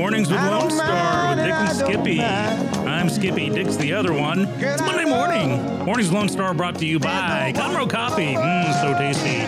Mornings with Lone Star with Dick and and I don't Skippy. I'm Skippy. Dick's the other one. It's Monday morning. Mornings with Lone Star brought to you by Conroe Coffee. Mmm, so tasty.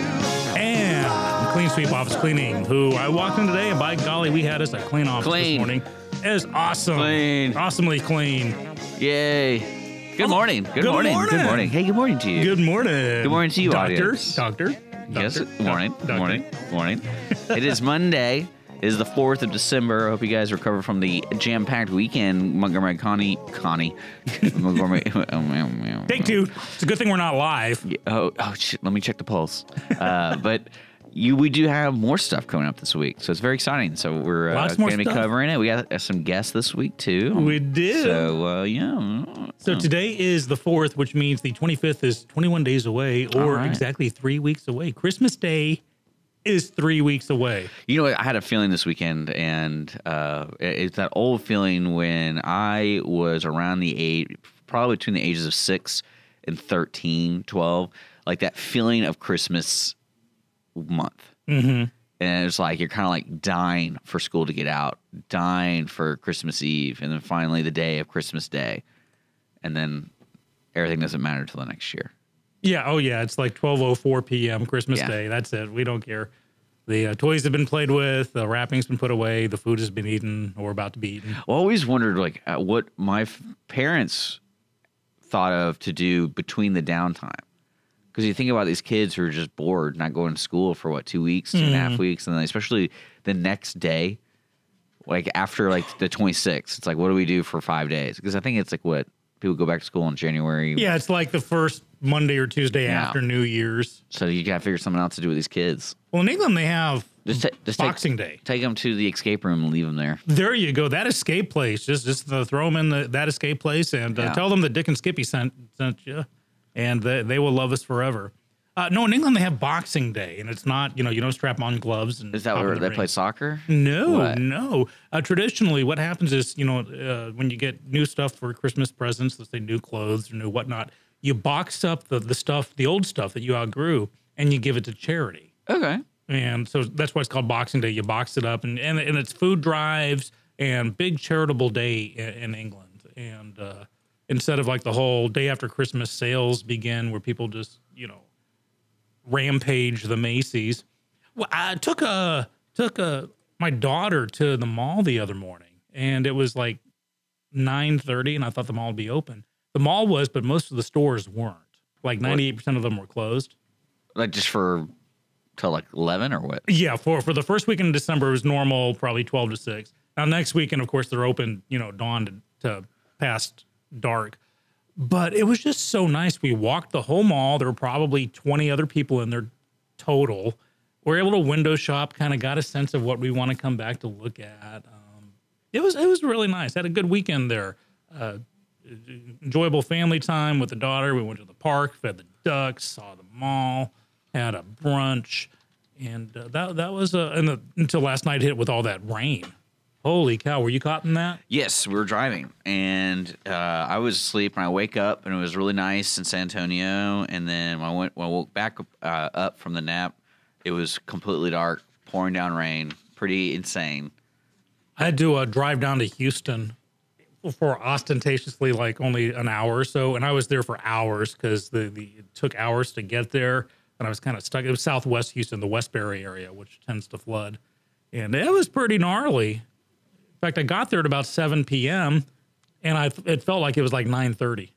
And Clean Sweep Office Cleaning, who I walked in today, and by golly, we had us a clean office Clean. this morning. It is awesome. Clean. Awesomely clean. Yay. Good morning. Good, Good morning. morning. Good morning. Hey, good morning to you. Good morning. Good morning to you, Doctor. audience. Doctor. Yes. Doctor. Good morning. Doctor. Morning. Morning. it is Monday. It is the 4th of December. I hope you guys recover from the jam packed weekend. Montgomery Connie. Connie. Montgomery. Take two. It's a good thing we're not live. Yeah, Oh, oh shit! Let me check the pulse. Uh, but you, we do have more stuff coming up this week, so it's very exciting. So we're uh, going to be stuff. covering it. We got uh, some guests this week too. We do. So uh, yeah. So today is the 4th, which means the 25th is 21 days away, or right. exactly three weeks away. Christmas Day is three weeks away. You know. I had a feeling this weekend, and uh, it's that old feeling when I was around the age, probably between the ages of six and 13, 12, like that feeling of Christmas month. Mm-hmm. And it's like you're kind of like dying for school to get out, dying for Christmas Eve, and then finally the day of Christmas Day. And then everything doesn't matter until the next year. Yeah. Oh, yeah. It's like 12:04 p.m. Christmas Yeah. Day. That's it. We don't care. The uh, toys have been played with. The wrapping's been put away. The food has been eaten or about to be eaten. I always wondered like uh, what my f- parents thought of to do between the downtime. Because you think about these kids who are just bored, not going to school for what two weeks, two and a half weeks, and then especially the next day, like after like the twenty sixth, it's like what do we do for five days? Because I think it's like what people go back to school in January. Yeah, it's like the first Monday or Tuesday Yeah. after New Year's. So you gotta figure something else to do with these kids. Well, in England they have Just, ta- just take- Boxing Day. Take them to the escape room and leave them there. There you go. That escape place. Just just uh, throw them in the, that escape place and uh, Yeah. tell them that Dick and Skippy sent sent you, and they, they will love us forever. Uh, no, in England they have Boxing Day, and it's not you know you don't strap on gloves and Is that where the they ring. play soccer? No, What? no. Uh, traditionally, what happens is, you know, uh, when you get new stuff for Christmas presents, let's say new clothes or new whatnot, you box up the, the stuff, the old stuff that you outgrew, and you give it to charity. Okay. And so that's why it's called Boxing Day. You box it up, and, and, and it's food drives and big charitable day in, in England. And uh, instead of like the whole day after Christmas sales begin where people just, you know, rampage the Macy's. Well, I took a took a my daughter to the mall the other morning, and it was like nine thirty, and I thought the mall would be open. The mall was, but most of the stores weren't. Like ninety eight percent of them were closed. Like just for till like eleven or what? Yeah, for for the first weekend in December it was normal, probably twelve to six. Now next weekend, of course, they're open, you know, dawn to, to past dark. But it was just so nice. We walked the whole mall. There were probably twenty other people in there total. We are able to window shop, kind of got a sense of what we want to come back to look at. Um, it was it was really nice. Had a good weekend there. Uh, enjoyable family time with the daughter. We went to the park, fed the ducks, saw the mall, had a brunch, and uh, that that was uh, and the, until last night hit with all that rain. Holy cow! Were you caught in that? Yes, we were driving, and uh, I was asleep, and I wake up, and it was really nice in San Antonio. And then when I went, when I woke back uh, up from the nap, it was completely dark, pouring down rain, pretty insane. I had to uh, drive down to Houston for ostentatiously like only an hour or so, and I was there for hours because the, the it took hours to get there, and I was kind of stuck. It was Southwest Houston, the Westbury area, which tends to flood, and it was pretty gnarly. In fact, I got there at about seven p.m. and I it felt like it was like nine thirty.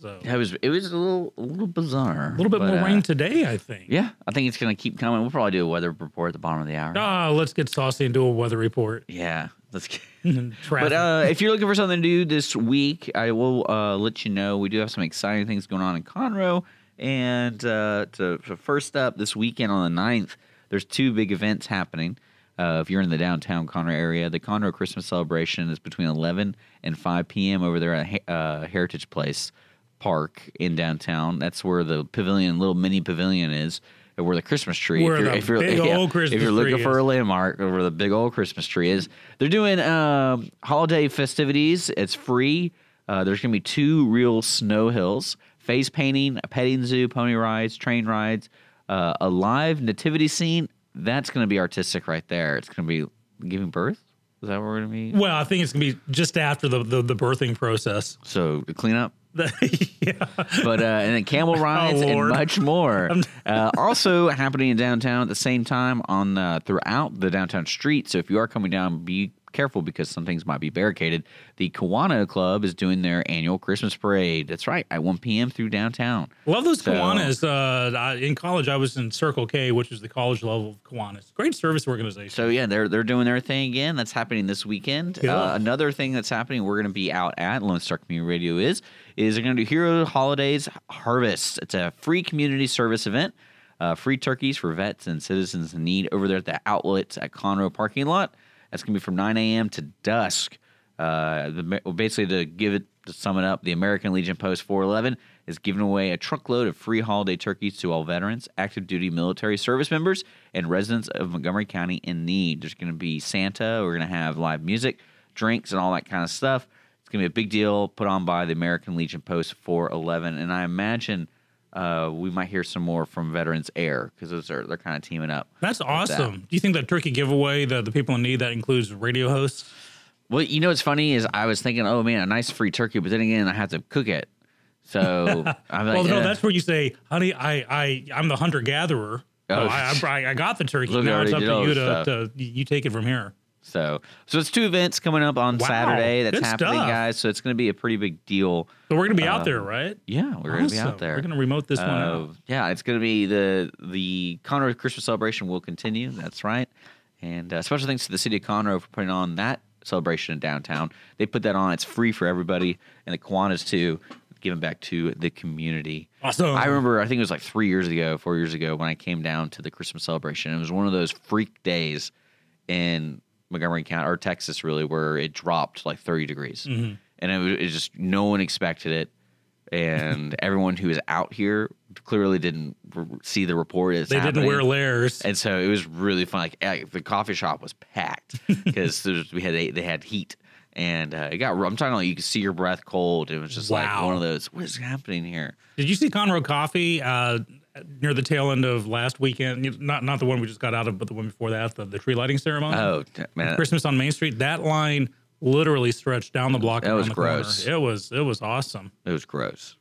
So It was it was a little a little bizarre. a little bit more rain today, I think. Yeah, I think it's gonna keep coming. We'll probably do a weather report at the bottom of the hour. Ah, let's get saucy and do a weather report. Yeah, Let's get. But uh, if you're looking for something to do this week, I will uh, let you know. We do have some exciting things going on in Conroe. And uh, to, to first up, this weekend on the 9th, there's two big events happening. Uh, if you're in the downtown Conroe area, the Conroe Christmas celebration is between 11 and 5 p.m. over there at uh, Heritage Place Park in downtown. That's where the pavilion, little mini pavilion is, and where the Christmas tree. Where the big old Christmas if you're looking for is. a landmark where the big old Christmas tree is. They're doing um, holiday festivities. It's free. Uh, there's going to be two real snow hills, face painting, a petting zoo, pony rides, train rides, uh, a live nativity scene. That's going to be artistic right there. It's going to be giving birth. Is that what we're going to be? well, I think it's gonna be just after the the, the birthing process. So the cleanup. yeah. but uh, and then camel rides and Oh, Lord. much more. Uh, also happening in downtown at the same time on uh, throughout the downtown street. So if you are coming down, be careful because some things might be barricaded. The Kiwana Club is doing their annual Christmas parade. That's right, at 1 p.m. through downtown. Love those So- Kiwanis. Uh, I, in college, I was in Circle K, which is the college level of Kiwanis. Great service organization. So yeah, they're they're doing their thing again. That's happening this weekend. Yeah. Uh, another thing that's happening, we're going to be out at Lone Star Community Radio is is they're going to do Hero Holidays Harvest. It's a free community service event. Uh, free turkeys for vets and citizens in need over there at the outlets at Conroe parking lot. That's going to be from 9 a.m. to dusk. Uh, the, basically, to give it to sum it up, the American Legion Post 411 is giving away a truckload of free holiday turkeys to all veterans, active duty military service members, and residents of Montgomery County in need. There's going to be Santa. We're going to have live music, drinks, and all that kind of stuff. It's going to be a big deal put on by the American Legion Post 411, and I imagine uh, we might hear some more from Veterans Air because those are they're kind of teaming up. That's awesome. that. Do you think that turkey giveaway, the, the people in need, that includes radio hosts? Well, you know what's funny is I was thinking, oh man, a nice free turkey, but then again, I have to cook it. So I'm like, well, no, eh. that's where you say, honey, I, I, I'm the hunter gatherer. Oh, I, I, I got the turkey. Look, now it's up to you to, to, you take it from here. So, so it's two events coming up on Wow, Saturday. That's happening, stuff. guys. So it's going to be a pretty big deal. So we're going to be out Uh, there, right? Yeah, we're going to be out there. We're going to remote this one Uh, out. yeah, it's going to be the the Conroe Christmas celebration will continue. That's right. And uh, special thanks to the city of Conroe for putting on that celebration in downtown. They put that on. It's free for everybody, and the Kiwanis too, giving back to the community. Awesome. I remember, I think it was like three years ago, four years ago, when I came down to the Christmas celebration. It was one of those freak days in Montgomery County or Texas, really, where it dropped like 30 degrees. Mm-hmm. And it was it just no one expected it. And everyone who was out here clearly didn't r- see the report. It's They didn't wear layers. And so it was really fun. Like the coffee shop was packed because we had they had heat, and uh, it got. I'm talking like you could see your breath cold. It was just like one of those. What is happening here? Did you see Conroe Coffee uh, near the tail end of last weekend? Not not the one we just got out of, but the one before that, the, the tree lighting ceremony. Oh man, Christmas on Main Street. That line literally stretched down the block. That was the corner. gross. It was it was awesome. it was gross.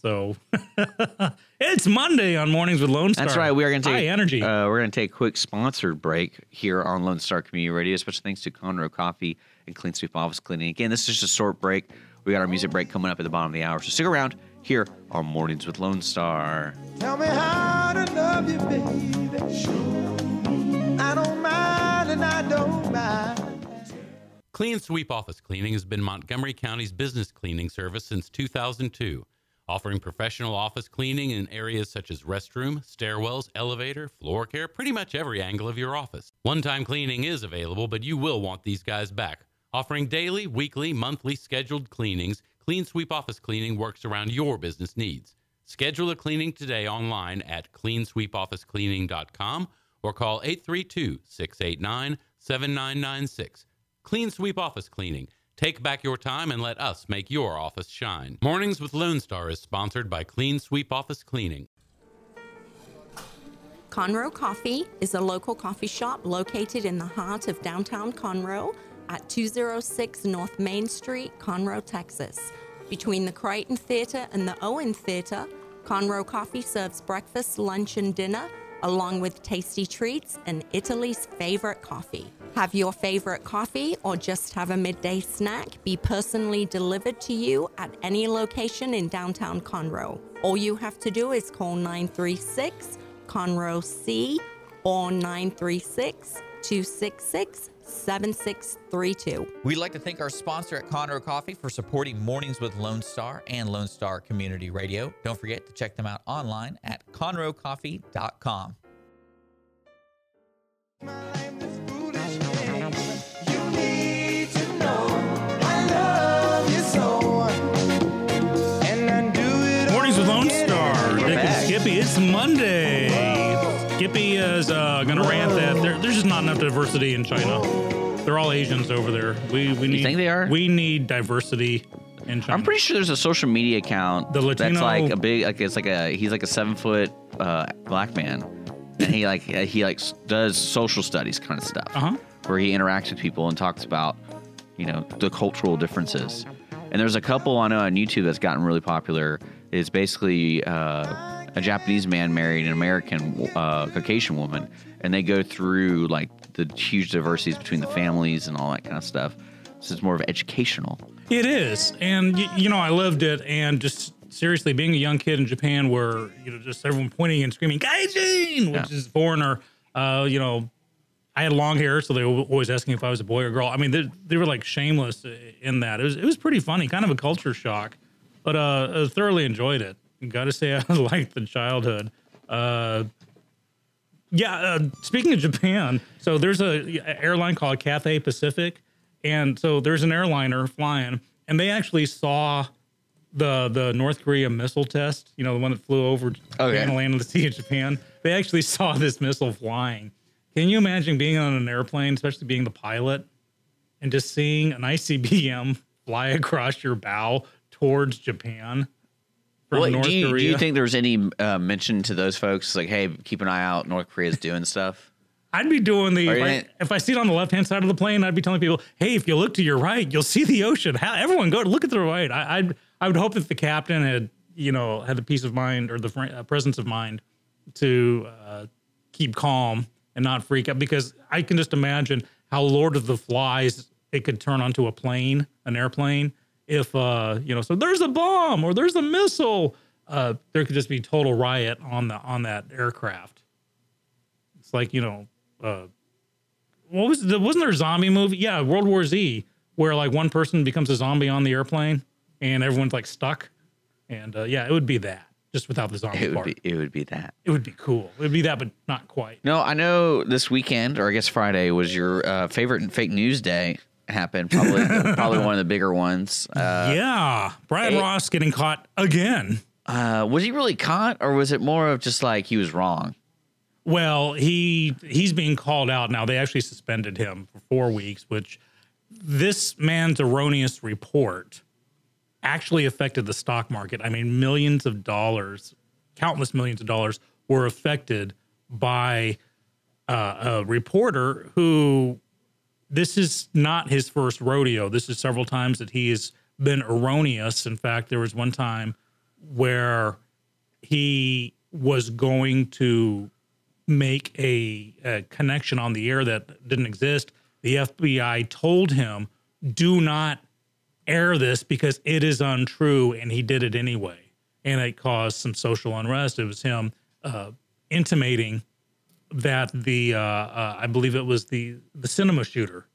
So it's Monday on Mornings with Lone Star. That's right. We are going to take high energy. Uh, we're going to take a quick sponsored break here on Lone Star Community Radio. Special thanks to Conroe Coffee and Clean Sweep Office Cleaning. Again, this is just a short break. We got our music break coming up at the bottom of the hour, so stick around here on Mornings with Lone Star. Tell me how to love you, baby. I don't mind and I don't mind. Clean Sweep Office Cleaning has been Montgomery County's business cleaning service since 2002, offering professional office cleaning in areas such as restroom, stairwells, elevator, floor care, pretty much every angle of your office. One time cleaning is available, but you will want these guys back. Offering daily, weekly, monthly scheduled cleanings, Clean Sweep Office Cleaning works around your business needs. Schedule a cleaning today online at cleansweepofficecleaning.com or call 832 689 7996. Clean Sweep Office Cleaning. Take back your time and let us make your office shine. Mornings with Lone Star is sponsored by Clean Sweep Office Cleaning. Conroe Coffee is a local coffee shop located in the heart of downtown Conroe at 206 North Main Street, Conroe, Texas. Between the Crighton Theater and the Owen Theater, Conroe Coffee serves breakfast, lunch, and dinner, along with tasty treats and Italy's favorite coffee. Have your favorite coffee or just have a midday snack be personally delivered to you at any location in downtown Conroe. All you have to do is call 936 Conroe C or 936 266 7632. We'd like to thank our sponsor at Conroe Coffee for supporting Mornings with Lone Star and Lone Star Community Radio. Don't forget to check them out online at conroecoffee.com. My life is foolish, babe. You need to know I love you so. And I do it Mornings with Lone Star. Dick and. Skippy. It's Monday. Skippy is uh, going to rant that there, there's just not enough diversity in China. They're all Asians over there. We we need. think they are? We need diversity in China. I'm pretty sure there's a social media account The that's like a big, like it's like a he's like a seven foot uh, black man, and he like uh, he like s- does social studies kind of stuff, Uh huh. where he interacts with people and talks about you know the cultural differences. And there's a couple I know on YouTube that's gotten really popular. It's basically uh, a Japanese man married an American uh, Caucasian woman, and they go through like the huge diversities between the families and all that kind of stuff. So it's more of educational. It is, and y- you know, I loved it, and just seriously, being a young kid in Japan, where you know, just everyone pointing and screaming "Gaijin," which Yeah. is foreigner. Uh, you know, I had long hair, so they were always asking if I was a boy or girl. I mean, they, they were like shameless in that. It was it was pretty funny, kind of a culture shock, but uh, I thoroughly enjoyed it. Got to say, I like the childhood. Uh, yeah. Uh, speaking of Japan, so there's a a airline called Cathay Pacific, and so there's an airliner flying, and they actually saw the the North Korea missile test. You know, the one that flew over Okay. Japan and landed the sea of Japan. They actually saw this missile flying. Can you imagine being on an airplane, especially being the pilot, and just seeing an ICBM fly across your bow towards Japan Well, do, you, do you think there's any uh, mention to those folks like, hey, keep an eye out, North Korea's doing stuff? I'd be doing the Or if I, if I see it on the left hand side of the plane, I'd be telling people, "Hey, if you look to your right, you'll see the ocean." How, everyone go look at the right. I, I'd I would hope that the captain had you know had the peace of mind or the fr- uh, presence of mind to uh, keep calm and not freak out because I can just imagine how Lord of the Flies it could turn onto a plane, an airplane, if uh you know so there's a bomb or there's a missile. Uh, there could just be total riot on the on that aircraft. It's like you know, uh, what was the wasn't there a zombie movie? Yeah, World War Z, where like one person becomes a zombie on the airplane and everyone's like stuck. And uh, yeah, it would be that just without the zombie It would part. be it would be that. it would be cool. It would be that, but not quite. No, I know this weekend or I guess Friday was your uh, favorite fake news day happened. Probably probably one of the bigger ones. Uh, yeah, Brian it- Ross getting caught again. uh, was he really caught, or was it more of just like he was wrong? Well, he he's being called out now. They actually suspended him for four weeks, which this man's erroneous report actually affected the stock market. I mean, millions of dollars, countless millions of dollars were affected by uh, a reporter who this is not his first rodeo. This is several times that he has been erroneous. In fact, there was one time where he was going to make a, a connection on the air that didn't exist. The FBI told him, do not air this because it is untrue. And he did it anyway. And it caused some social unrest. It was him uh, intimating that the, uh, uh, I believe it was the, the cinema shooter,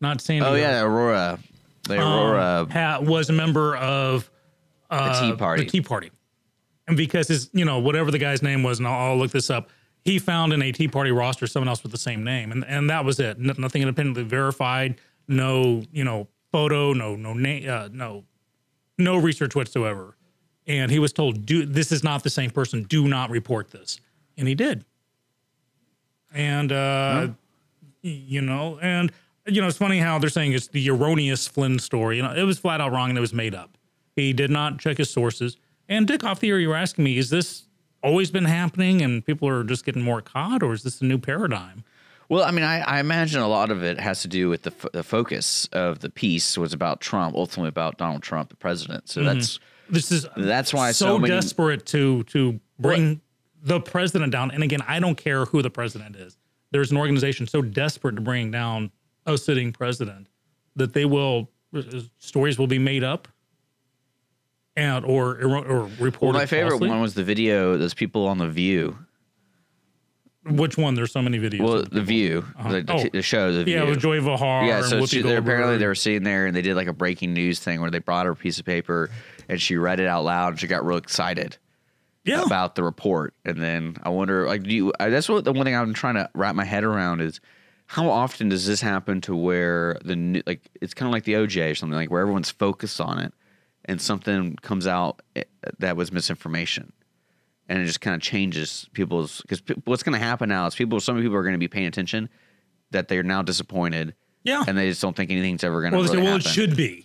not Sandy. Oh yeah, Aurora, the um, Aurora, ha- was a member of uh, Tea Party. The Tea Party. And because his, you know, whatever the guy's name was, and I'll, I'll look this up, he found in a Tea Party roster someone else with the same name, and and that was it. N- nothing independently verified. No, you know, photo. No, no name. Uh, no, no research whatsoever. And he was told, "Do this is not the same person. Do not report this." And he did. And uh, you know, and you know, it's funny how they're saying it's the erroneous Flynn story. You know, it was flat out wrong and it was made up. He did not check his sources. And Dick, off the air, you were asking me, is this always been happening and people are just getting more caught, or is this a new paradigm? Well, I mean, I, I imagine a lot of it has to do with the, f- the focus of the piece was about Trump, ultimately about Donald Trump, the president. So that's This is That's why so, so many- desperate to to bring the president down. And again, I don't care who the president is. There's an organization so desperate to bring down a sitting president that they will stories will be made up and or or reported. well, my favorite falsely. one was the video. Those people on the View Which one? There's so many videos. Well, The View, uh-huh. the, the, Oh. the show, The View. yeah, with Joy Behar. Yeah, so she, apparently they were sitting there and they did like a breaking news thing where they brought her a piece of paper and she read it out loud and she got real excited yeah. about the report. And then I wonder, like, do you? I, that's what the one thing I'm trying to wrap my head around is how often does this happen to where the new- like it's kind of like the OJ or something like where everyone's focused on it and something comes out eh, that was misinformation. And it just kind of changes people's because what's going to happen now is people, some people are going to be paying attention that they're now disappointed Yeah. and they just don't think anything's ever going to well, really well, it should be.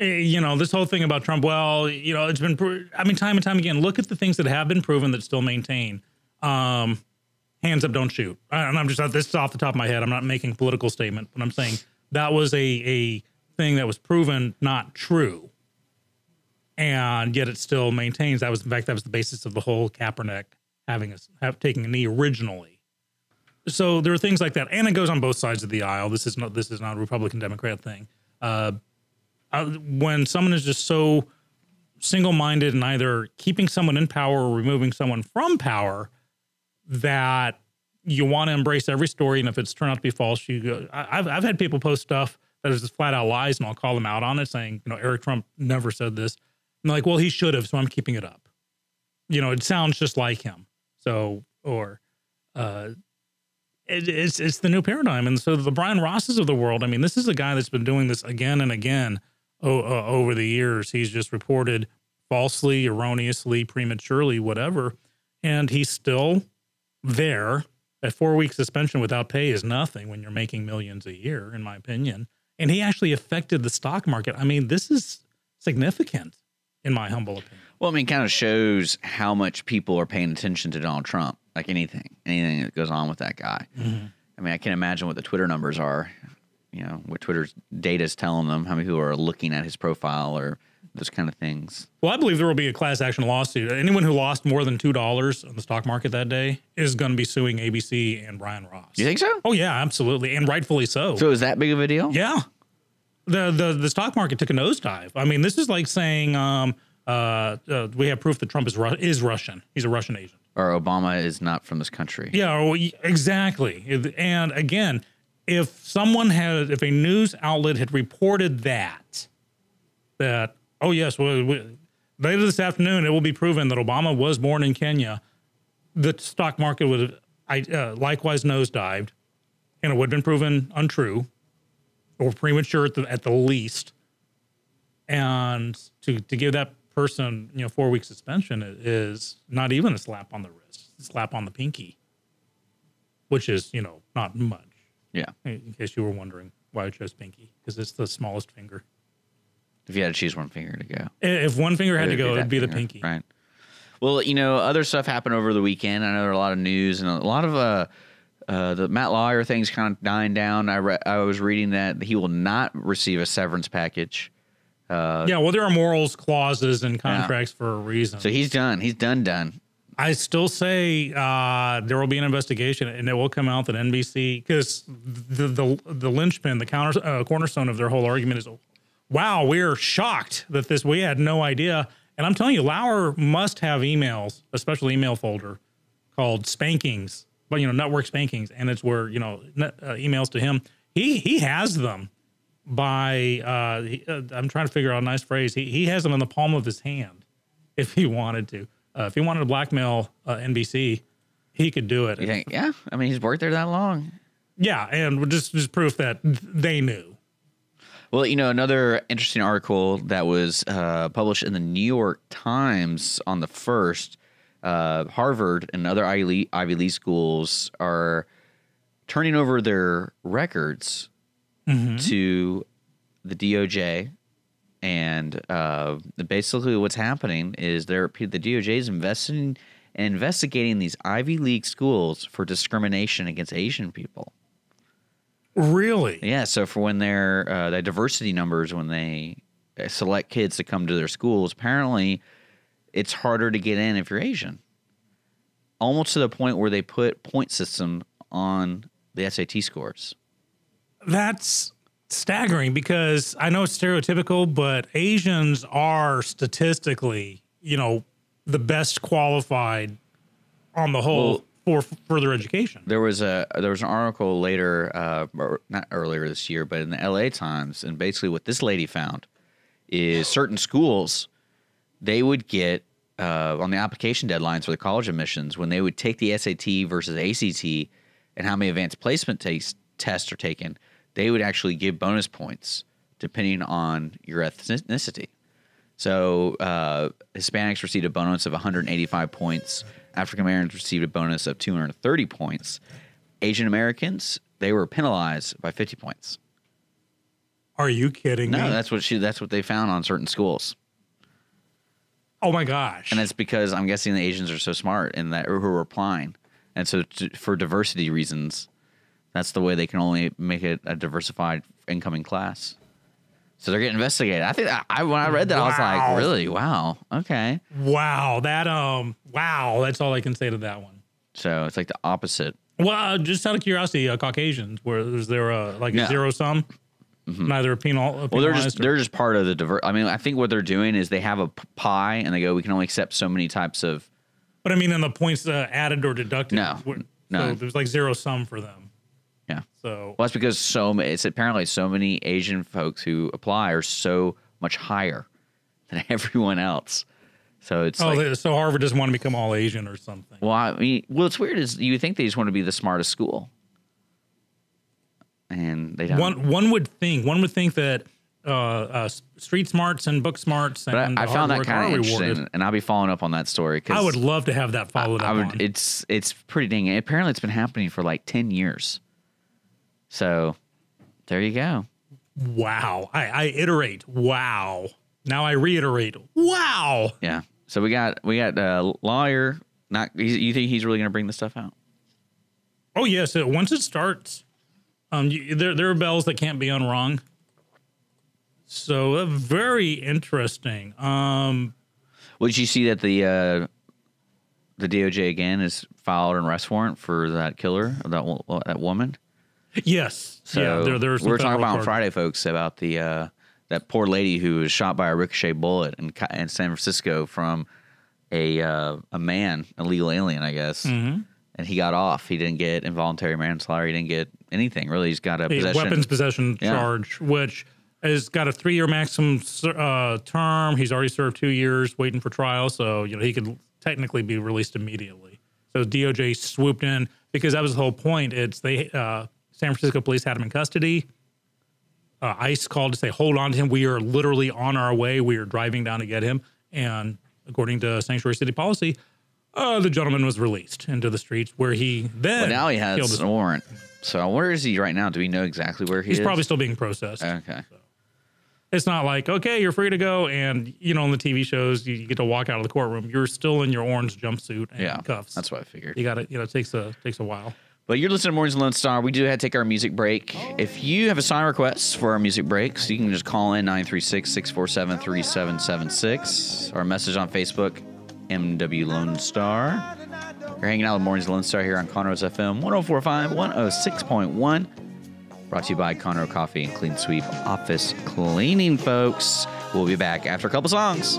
Eh, You know, this whole thing about Trump. Well, you know, it's been. I mean, time and time again. Look at the things that have been proven that still maintain. Um, hands up, don't shoot. And I'm just this is off the top of my head. I'm not making a political statement, but I'm saying that was a a thing that was proven not true, and yet it still maintains. That was in fact that was the basis of the whole Kaepernick having a have, taking a knee originally. So there are things like that, and it goes on both sides of the aisle. This is not this is not a Republican Democrat thing. Uh, uh, when someone is just so single-minded in either keeping someone in power or removing someone from power that you want to embrace every story and if it's turned out to be false you go I've, I've had people post stuff that is just flat out lies and i'll call them out on it saying you know eric trump never said this. And like well he should have so i'm keeping it up. You know it sounds just like him. So or uh it, it's it's the new paradigm. And so the brian rosses of the world i mean this is a guy that's been doing this again and again uh, over the years he's just reported falsely erroneously prematurely whatever and he's still there. A four week suspension without pay is nothing when you're making millions a year, in my opinion. And he actually affected the stock market. I mean, this is significant, in my humble opinion. Well, I mean, kind of shows how much people are paying attention to Donald Trump. Like anything, anything that goes on with that guy. I mean, I can't imagine what the Twitter numbers are. You know, what Twitter's data is telling them, how many people are looking at his profile or those kind of things. Well, I believe there will be a class action lawsuit. Anyone who lost more than $2 on the stock market that day is going to be suing ABC and Brian Ross. You think so? Oh, yeah, absolutely. And rightfully so. So is that big of a deal? Yeah. The, the the stock market took a nosedive. I mean, this is like saying um, uh, uh, we have proof that Trump is Ru- is Russian. He's a Russian agent. Or Obama is not from this country. Yeah, well, exactly. And again, if someone had, if a news outlet had reported that, that oh yes, well, we, later this afternoon it will be proven that Obama was born in Kenya, the stock market would have I, uh, likewise nosedived, and it would have been proven untrue or premature at the, at the least. And to to give that person you know four week suspension is not even a slap on the wrist, a slap on the pinky, which is you know not much. Yeah. In case you were wondering why I chose pinky, because it's the smallest finger. If you had to choose one finger to go. If one finger had to go, it'd be the pinky. Right. Well, you know, other stuff happened over the weekend. I know there are a lot of news and a lot of uh, uh, the Matt Lauer thing's kind of dying down. I re- I was reading that he will not receive a severance package. Uh, yeah, well, there are morals clauses in contracts for a reason. So he's done. He's done. Done. I still say uh, there will be an investigation, and it will come out that NBC because the the the linchpin, the counter uh, cornerstone of their whole argument is, wow, we're shocked that this we had no idea. And I'm telling you, Lauer must have emails, a special email folder called spankings, but you know, network spankings, and it's where you know net, uh, emails to him. He he has them by uh, he, uh, I'm trying to figure out a nice phrase. He he has them in the palm of his hand if he wanted to. Uh, if he wanted to blackmail uh, NBC, he could do it. You think? Yeah. I mean, he's worked there that long. yeah, and just just proof that they knew. Well, you know, another interesting article that was uh, published in the New York Times on the first. Uh, Harvard and other Ivy League, Ivy League schools are turning over their records to the DOJ, and uh, basically what's happening is they're the DOJ is investing investigating these Ivy League schools for discrimination against Asian people. Really? Yeah, so for when they're uh, the diversity numbers when they uh, select kids to come to their schools, apparently it's harder to get in if you're Asian. Almost to the point where they put point system on the SAT scores. That's staggering because I know it's stereotypical, but Asians are statistically, you know, the best qualified on the whole Well- for f- further education. There was a there was an article later, uh, or not earlier this year, but in the L.A. Times, and basically what this lady found is certain schools they would get uh, on the application deadlines for the college admissions when they would take the SAT versus ACT and how many advanced placement takes, tests are taken, they would actually give bonus points depending on your ethnicity. So uh, Hispanics received a bonus of 185 points. African Americans received a bonus of 230 points. Asian Americans they were penalized by 50 points. Are you kidding No, me? that's what she. That's what they found on certain schools, oh my gosh. and it's because I'm guessing the Asians are so smart and that who are applying, and so to, for diversity reasons, that's the way they can only make it a diversified incoming class. So they're getting investigated. I think I, I when I read that I was like, really? Wow. Okay. wow, that um, wow, that's all I can say to that one. So it's like the opposite. Well, uh, just out of curiosity, uh, Caucasians, where is there a like a No. zero sum? Neither a penal. Mm-hmm. Well, they're just or- they're just part of the diver. I mean, I think what they're doing is they have a pie and they go, we can only accept so many types of. But I mean, in the points uh, added or deducted, No, were- no. So there's like zero sum for them. So Well, that's because so it's apparently so many Asian folks who apply are so much higher than everyone else. So it's oh, like, so Harvard doesn't want to become all Asian or something. well, I mean, well, it's weird is you think they just want to be the smartest school, and they don't. One one would think one would think that uh, uh, street smarts and book smarts but I, I found that kind of interesting, rewarded. and I'll be following up on that story. Cause I would love to have that followed I up would. on. It's it's pretty dang. Apparently, it's been happening for like ten years. So, there you go. wow. I, I iterate. Wow. Now I reiterate. Wow. Yeah. So we got we got uh, Lauer. Not you you think he's really going to bring this stuff out? Oh yes. it, once it starts, um, you, there there are bells that can't be unrung. So uh, very interesting. Um, did you see that the uh, the DOJ again has filed an arrest warrant for that killer of that that woman? Yes. So yeah. There, there's we were talking about on Friday, folks, about the uh, that poor lady who was shot by a ricochet bullet in, in San Francisco from a uh, a man, a legal alien, I guess. Mm-hmm. And he got off. He didn't get involuntary manslaughter. He didn't get anything really. He's got a a possession. weapons possession Yeah. charge, which has got a three year maximum uh, term. He's already served two years waiting for trial, so you know he could technically be released immediately. So DOJ swooped in because that was the whole point. It's they uh, San Francisco police had him in custody. Uh, ICE called to say, "Hold on to him. We are literally on our way. We are driving down to get him." And according to sanctuary city policy, uh, the gentleman was released into the streets, where he then But now he has a warrant. So where is he right now? Do we know exactly where he He's is? probably still being processed. okay. It's not like okay, you're free to go, and you know, on the TV shows, you, you get to walk out of the courtroom. You're still in your orange jumpsuit and Yeah, cuffs. that's what I figured. you got to, you know, it takes a takes a while. But you're listening to Mornings Lone Star. We do have to take our music break. If you have a song request for our music breaks, you can just call in 936 647 3776 or message on Facebook, MW Lone Star. You're hanging out with Mornings Lone Star here on Conroe's FM 1045, 106.1. Brought to you by Conroe Coffee and Clean Sweep Office Cleaning, folks. We'll be back after a couple songs.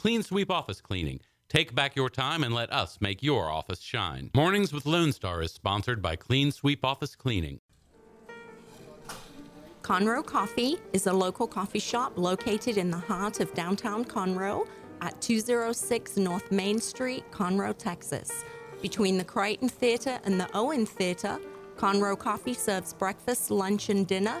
Clean Sweep Office Cleaning. Take back your time and let us make your office shine. Mornings with Lone Star is sponsored by Clean Sweep Office Cleaning. Conroe Coffee is a local coffee shop located in the heart of downtown Conroe at 206 North Main Street, Conroe, Texas. Between the Crighton Theater and the Owen Theater, Conroe Coffee serves breakfast, lunch, and dinner,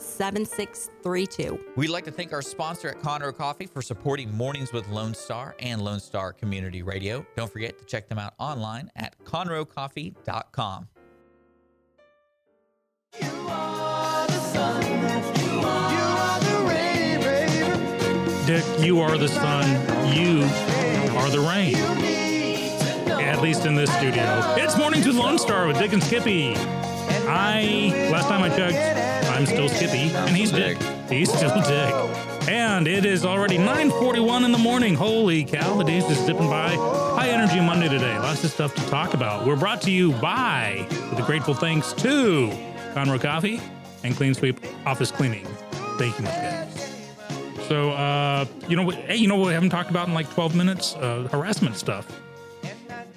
7632. We'd like to thank our sponsor at Conroe Coffee for supporting Mornings with Lone Star and Lone Star Community Radio. Don't forget to check them out online at conroecoffee.com. You are the sun, you are the rain, baby. Dick, you are the sun. You are the rain. You need to know. At least in this studio. It's Mornings with Lone Star with Dick and Skippy. I, last time I checked, I'm still Skippy, and he's Dick. He's still Dick. And it is already 9.41 in the morning. Holy cow, the day's just zipping by. High energy Monday today. Lots of stuff to talk about. We're brought to you by, with a grateful thanks to Conroe Coffee and Clean Sweep Office Cleaning. Thank you much, guys. So, uh, you know, hey, you know what we haven't talked about in like 12 minutes? Uh, harassment stuff.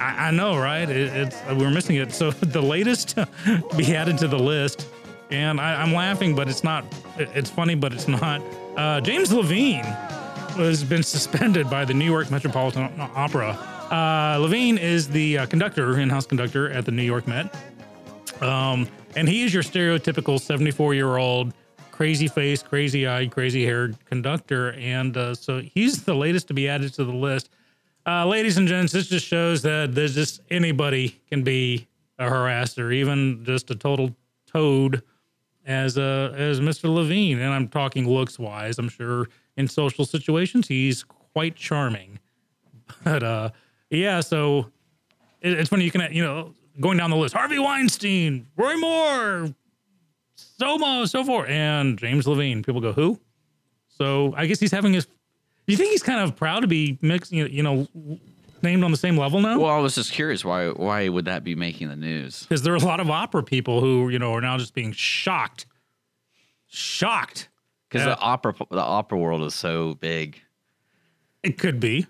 I, I know, right? It, it's we're missing it. So the latest to be added to the list, and I, I'm laughing, but it's not. it- It's funny, but it's not. Uh, James Levine has been suspended by the New York Metropolitan Opera. Uh, Levine is the uh, conductor, in-house conductor at the New York Met. Um, and he is your stereotypical 74 year old, crazy face, crazy eyed, crazy haired conductor. And uh, so he's the latest to be added to the list. Uh, ladies and gents, this just shows that there's just anybody can be a harasser, even just a total toad as uh, as Mr. Levine. And I'm talking looks wise. I'm sure in social situations he's quite charming. But uh, yeah, so it, it's funny you can you know going down the list: Harvey Weinstein, Roy Moore, Somo, so forth, and James Levine. People go who? So I guess he's having his. Do you think he's kind of proud to be mixed? You know, you know named on the same level now? Well, I was just curious why why would that be making the news? because there are a lot of opera people who you know are now just being shocked, shocked. Because the opera the opera world is so big. It could be.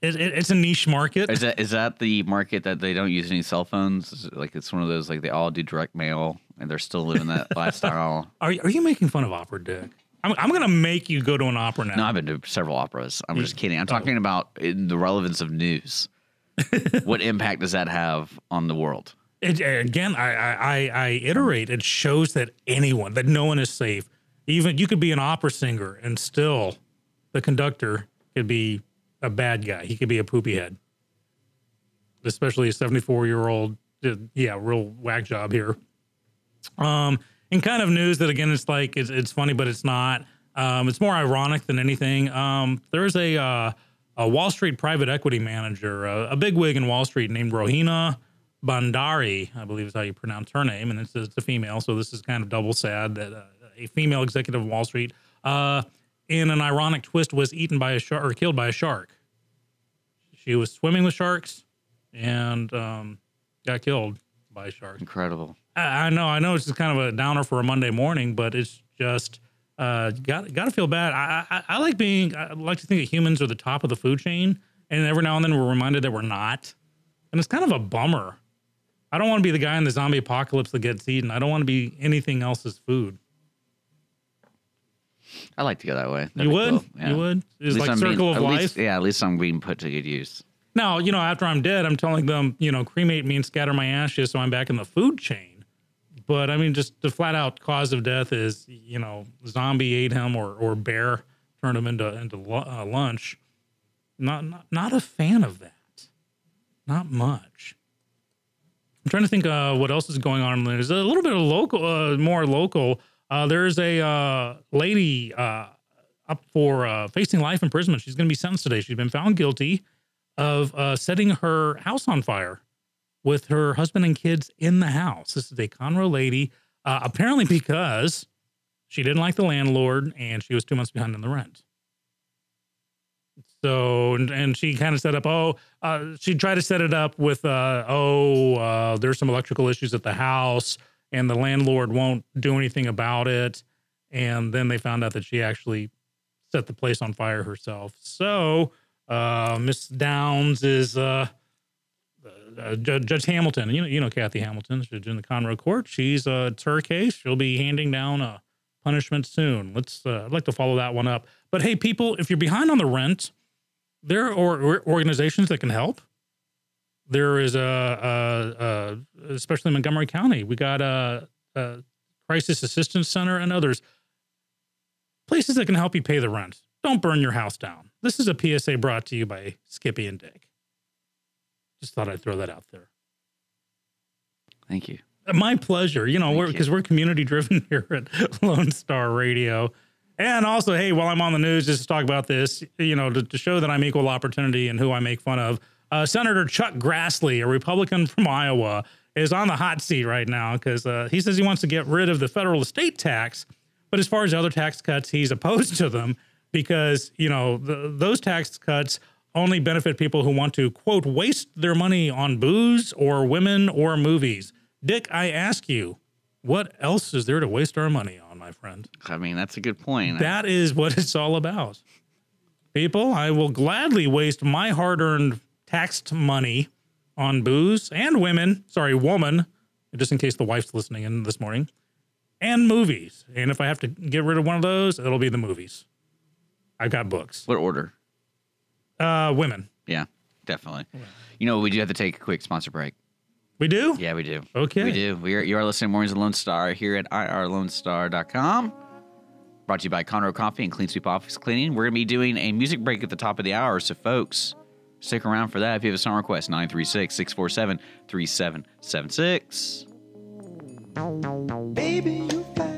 It, it, it's a niche market. Is that is that the market that they don't use any cell phones? Is it like it's one of those like they all do direct mail and they're still living that lifestyle. Are are you making fun of opera, Dick? I'm I'm gonna make you go to an opera now. No, I've been to several operas. I'm just kidding. I'm talking about in the relevance of news. what impact does that have on the world? It, again, I, I I I iterate. It shows that anyone, that no one is safe. Even you could be an opera singer, and still, the conductor could be a bad guy. He could be a poopy head. Especially a 74 year old, uh, yeah, real whack job here. Um, in kind of news that again, it's like it's, it's funny, but it's not. Um, it's more ironic than anything. Um, there's a uh, a Wall Street private equity manager, uh, a big wig in Wall Street named Rohina Bhandari, I believe is how you pronounce her name, and it's, it's a female. So this is kind of double sad that uh, a female executive of Wall Street, uh, in an ironic twist, was eaten by a shark or killed by a shark. She was swimming with sharks and um, got killed by a shark. Incredible. I, I know, I know, it's just kind of a downer for a Monday morning, but it's just uh, got got to feel bad. I, I I like being, I like to think that humans are the top of the food chain, and every now and then we're reminded that we're not, and it's kind of a bummer. I don't want to be the guy in the zombie apocalypse that gets eaten. I don't want to be anything else's food. I like to go that way. That'd you would, cool. Yeah. you would. It's like I'm being- circle of life. least- yeah, at least I'm being put to good use. Now, you know, after I'm dead, I'm telling them, you know, cremate me and scatter my ashes so I'm back in the food chain. But I mean, just the flat out cause of death is, you know, zombie ate him or, or bear turned him into into uh, lunch. Not, not not a fan of that. Not much. I'm trying to think uh, what else is going on. There's a little bit of local, uh, more local. Uh, there's a uh, lady uh, up for uh, facing life imprisonment. She's going to be sentenced today. She's been found guilty of uh, setting her house on fire with her husband and kids in the house. This is a Conroe lady, uh, apparently because she didn't like the landlord and she was two months behind on the rent. So, and, and she kind of set up, oh, uh, she tried to set it up with, uh, oh, uh, there's some electrical issues at the house and the landlord won't do anything about it. And then they found out that she actually set the place on fire herself. So, uh, Miss Downs is uh, uh, Judge, Judge Hamilton. You know, you know Kathy Hamilton, she's in the Conroe Court. She's uh, it's her case. She'll be handing down a punishment soon. Let's. Uh, I'd like to follow that one up. But hey, people, if you're behind on the rent, there are or, or organizations that can help. There is a, a, a especially in Montgomery County, we got a, a crisis assistance center and others places that can help you pay the rent. Don't burn your house down. This is a PSA brought to you by Skippy and Dick. Just thought I'd throw that out there. Thank you. My pleasure. You know, Thank we're because we're community driven here at Lone Star Radio. And also, hey, while I'm on the news, just to talk about this, you know, to, to show that I'm equal opportunity and who I make fun of, uh, Senator Chuck Grassley, a Republican from Iowa, is on the hot seat right now because uh, he says he wants to get rid of the federal estate tax. But as far as other tax cuts, he's opposed to them because, you know, the, those tax cuts only benefit people who want to, quote, waste their money on booze or women or movies. Dick, I ask you, what else is there to waste our money on, my friend? I mean, that's a good point. That is what it's all about. People, I will gladly waste my hard earned taxed money on booze and women. Sorry, woman, just in case the wife's listening in this morning, and movies. And if I have to get rid of one of those, it'll be the movies. I've got books. what order? Uh, women. Yeah, definitely. You know, we do have to take a quick sponsor break. We do? Yeah, we do. Okay. We do. We are, you are listening to Mornings of Lone Star here at irlonestar.com. Brought to you by Conroe Coffee and Clean Sweep Office Cleaning. We're going to be doing a music break at the top of the hour. So, folks, stick around for that. If you have a song request, 936 647 3776. Baby, you fine.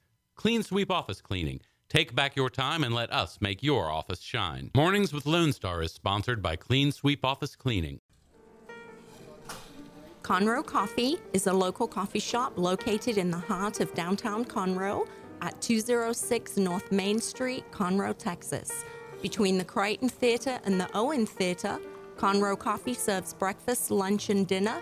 Clean Sweep Office Cleaning. Take back your time and let us make your office shine. Mornings with Lone Star is sponsored by Clean Sweep Office Cleaning. Conroe Coffee is a local coffee shop located in the heart of downtown Conroe at 206 North Main Street, Conroe, Texas. Between the Crighton Theater and the Owen Theater, Conroe Coffee serves breakfast, lunch, and dinner,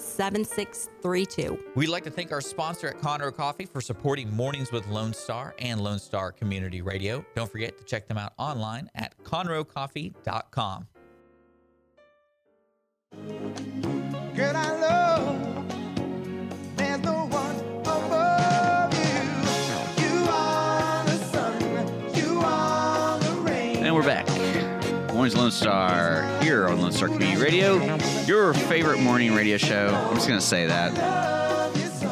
7632. We'd like to thank our sponsor at Conroe Coffee for supporting Mornings with Lone Star and Lone Star Community Radio. Don't forget to check them out online at conroecoffee.com. Girl, I love. Mornings Lone Star here on Lone Star Community Radio, your favorite morning radio show. I'm just going to say that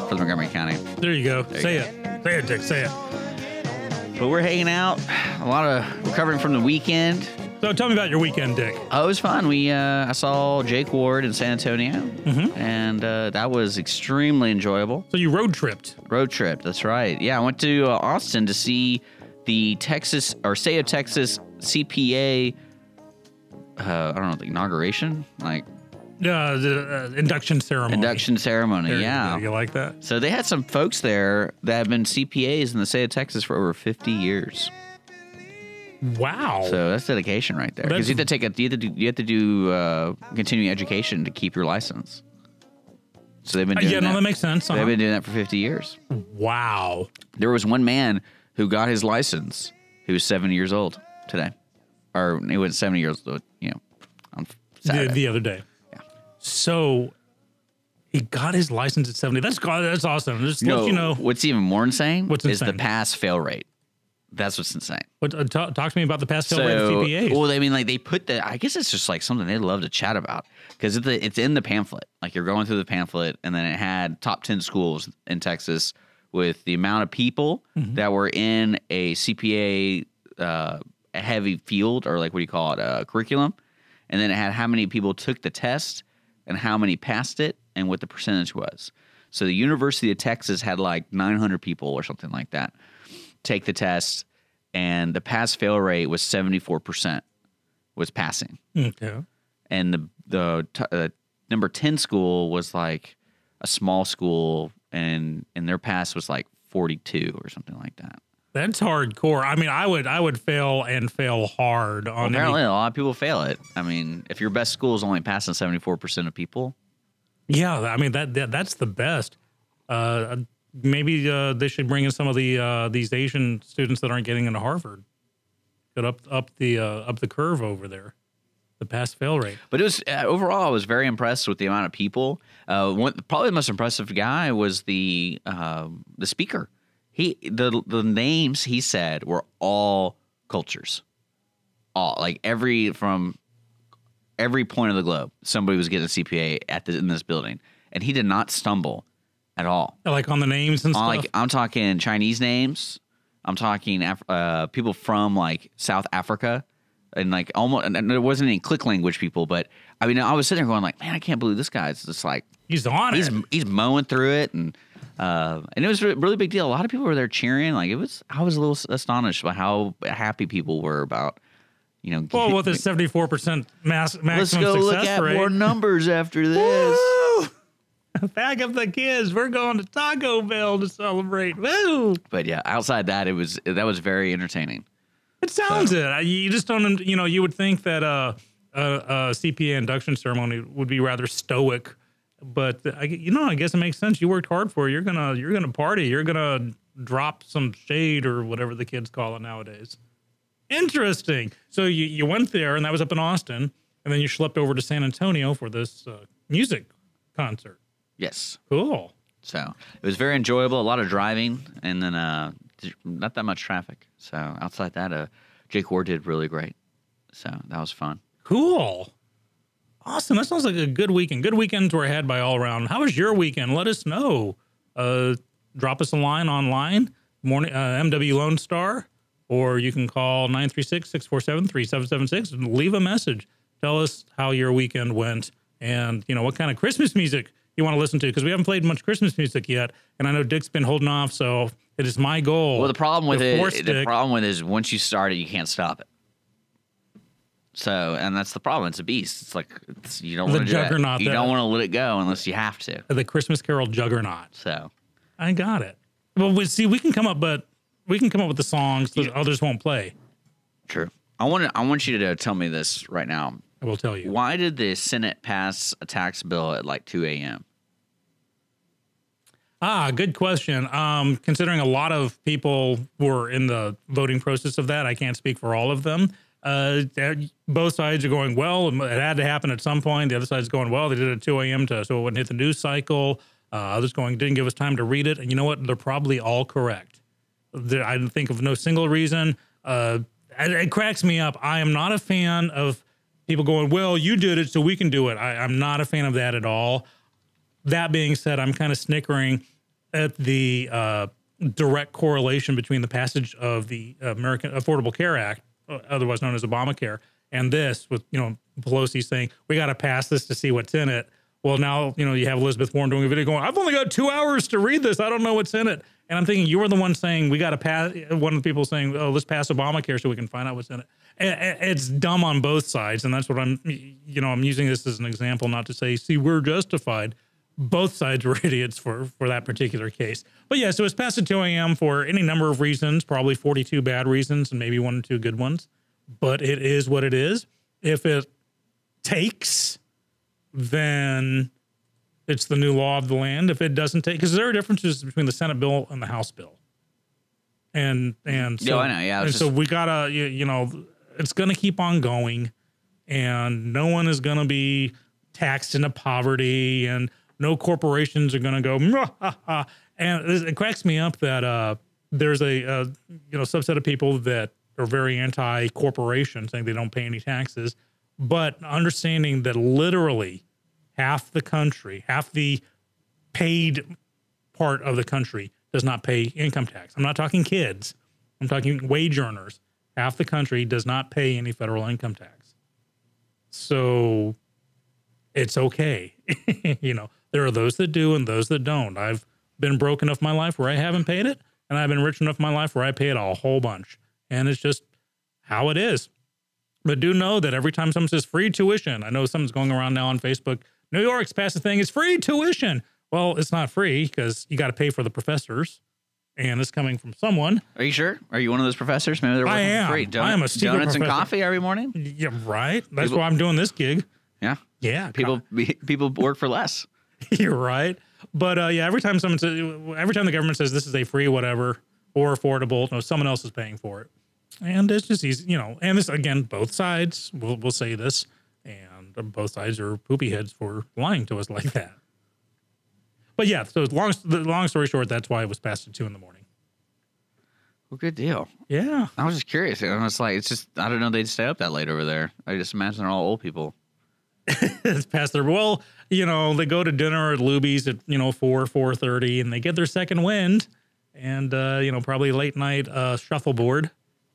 for Montgomery County. There you go. you say go. it. Say it, Dick. Say it. But we're hanging out, a lot of recovering from the weekend. So tell me about your weekend, Dick. Oh, it was fun. We uh, I saw Jake Ward in San Antonio, and uh, that was extremely enjoyable. So you road tripped. Road trip. That's right. Yeah, I went to uh, Austin to see the Texas or state of Texas CPA. Uh, I don't know the inauguration, like Uh, the uh, induction ceremony. induction ceremony. There yeah. You like that? So they had some folks there that have been CPAs in the state of Texas for over 50 years. Wow. So that's dedication right there. Because you have to take a you have to do, you have to do uh, continuing education to keep your license. So they've been Uh, doing yeah, that. no, that makes sense. They've Uh-huh. been doing that for 50 years. Wow. There was one man who got his license who was 70 years old today. Or he was 70 years old, The, the other day. Yeah. So he got his license at 70. That's that's awesome. Just let no, you know. what's even more insane What's is the pass fail rate. That's what's insane. What, uh, talk, talk to me about the pass fail rate of So, CPAs. well, I mean, like they put the. I guess it's just like something they love to chat about because it's, it's in the pamphlet. Like you're going through the pamphlet, and then it had top ten schools in Texas with the amount of people Mm-hmm. that were in a CPA uh, heavy field or like what do you call it, uh, curriculum, and then it had how many people took the test and how many passed it and what the percentage was. So the University of Texas had like 900 people or something like that take the test and the pass fail rate was 74% was passing. Okay. And the the uh, number 10 school was like a small school and and their pass was like 42 or something like that. That's hardcore. I mean, I would I would fail and fail hard Well, on any- apparently, a lot of people fail it. I mean, if your best school is only passing 74% of people, Yeah, I mean that, that that's the best. Uh, maybe uh, they should bring in some of the uh, these Asian students that aren't getting into Harvard. Get up up the uh, up the curve over there, the pass fail rate. But it was uh, overall, I was very impressed with the amount of people. Uh, one, probably the most impressive guy was the uh, the speaker. He the the names he said were all cultures, all like every from every point of the globe. Somebody was getting a CPA at in this building, and he did not stumble at all. Like on the names and On, stuff. like I'm talking Chinese names. I'm talking Af- uh, people from like South Africa, and like almost. And there wasn't any click language people, but I mean, I was sitting there going like, man, I can't believe this guy's just like he's on he's it. he's mowing through it, and uh, and it was a really big deal. A lot of people were there cheering. Like it was, I was a little astonished by how happy people were about, you know. Well, with a seventy four percent mass maximum let's go look at rate. more numbers after this. Woo! Pack up the kids. We're going to Taco Bell to celebrate. Woo! But yeah, outside that, it was that was very entertaining. It sounds it. You just don't, you know, you would think that uh, a, a CPA induction ceremony would be rather stoic, but I, you know, I guess it makes sense. You worked hard for it. You're gonna, you're gonna party. You're gonna drop some shade or whatever the kids call it nowadays. Interesting. So you you went there, and that was up in Austin, and then you schlepped over to San Antonio for this uh, music concert. Yes. Cool. So it was very enjoyable. A lot of driving, and then uh, not that much traffic. So outside that, uh, Jake Ward did really great. So that was fun. Cool. Awesome. That sounds like a good weekend. Good weekends were had by all around. How was your weekend? Let us know. Uh, drop us a line online, morning uh, MW Lone Star, or you can call 936-647-3776 and leave a message. Tell us how your weekend went and, you know, what kind of Christmas music you want to listen to because we haven't played much Christmas music yet. And I know Dick's been holding off, so it is my goal. Well, the problem with it, the problem with it is once you start it, you can't stop it. So, and that's the problem. It's a beast. It's like it's, you don't want to do. You don't want to let it go unless you have to. the Christmas Carol juggernaut. So, I got it. Well, we see we can come up, but we can come up with the songs that others won't play. true. I want to, I want you to tell me this right now. I will tell you. Why did the Senate pass a tax bill at like 2 a.m.? Ah, good question. Um, considering a lot of people were in the voting process of that, I can't speak for all of them. Uh, both sides are going well. It had to happen at some point. The other side's going well. They did it at 2 a.m. to so it wouldn't hit the news cycle. Uh, others going didn't give us time to read it. And you know what? They're probably all correct. There, I think of no single reason. Uh, it, it cracks me up. I am not a fan of people going, "Well, you did it, so we can do it." I, I'm not a fan of that at all. That being said, I'm kind of snickering at the uh, direct correlation between the passage of the American Affordable Care Act, Uh, otherwise known as Obamacare, and this, with you know Pelosi saying we got to pass this to see what's in it. Well, now you know you have Elizabeth Warren doing a video going, "I've only got two hours to read this. I don't know what's in it." And I'm thinking you were the one saying we got to pass. One of the people saying, "Oh, let's pass Obamacare so we can find out what's in it." It's dumb on both sides, and that's what I'm. You know, I'm using this as an example, not to say, "See, we're justified." Both sides were idiots for for that particular case. But yeah, so it's past at 2 a.m. for any number of reasons, probably 42 bad reasons and maybe one or two good ones. But it is what it is. If it takes, then it's the new law of the land. If it doesn't take, because there are differences between the Senate bill and the House bill. And and so, Yeah, I know. Yeah, I and was so we gotta you, you know it's gonna keep on going and no one is going to be taxed into poverty and no corporations are going to go ha, ha." and it, cracks me up that uh, there's a uh, you know subset of people that are very anti corporation saying they don't pay any taxes but understanding that literally half the country half the paid part of the country does not pay income tax i'm not talking kids i'm talking wage earners half the country does not pay any federal income tax so it's okay. you know, there are those that do and those that don't. I've been broke enough my life where I haven't paid it, and I've been rich enough my life where I pay it a whole bunch. and it's just how it is. But do know that every time someone says free tuition, I know someone's going around now on Facebook. New York's passed a thing. It's free tuition. Well, it's not free because you got to pay for the professors, and it's coming from someone. Are you sure? Are you one of those professors? Maybe they're I working for am. free. I am a donuts and coffee every morning. Yeah, right. That's People- why I'm doing this gig. Yeah, Yeah, people people work for less. You're right. But uh, yeah, every time someone says, every time the government says this is a free whatever or affordable, no, someone else is paying for it, and it's just easy, you know. And this again, both sides will will say this, and both sides are poopy heads for lying to us like that. But yeah, so long long story short, that's why it was passed at two in the morning. Well, good deal. Yeah, I was just curious. And was like it's just I don't know they'd stay up that late over there. I just imagine they're all old people. It's past their well, you know, they go to dinner at Luby's at you know four four thirty, and they get their second wind, and uh, you know probably late night uh, shuffleboard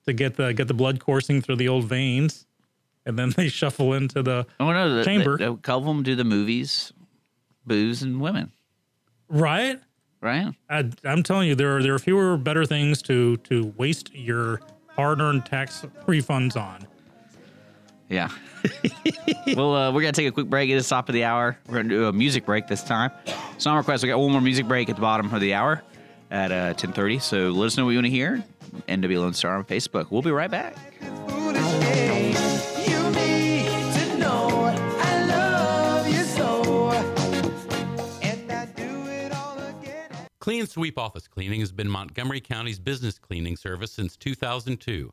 to get the get the blood coursing through the old veins, and then they shuffle into the Oh no, the, Chamber. The, a couple of them do the movies, booze and women, right. right? I, I'm telling you, there are there are fewer better things to to waste your hard-earned tax refunds on. Yeah. well, uh, we're gonna take a quick break at the top of the hour. We're gonna do a music break this time. Song request. We got one more music break at the bottom of the hour at uh, 10:30. So let us know what you want to hear. MW Lone Star on Facebook. We'll be right back. foolish game. You need to know I love you so, and I do it all again. Clean Sweep Office Cleaning has been Montgomery County's business cleaning service since 2002,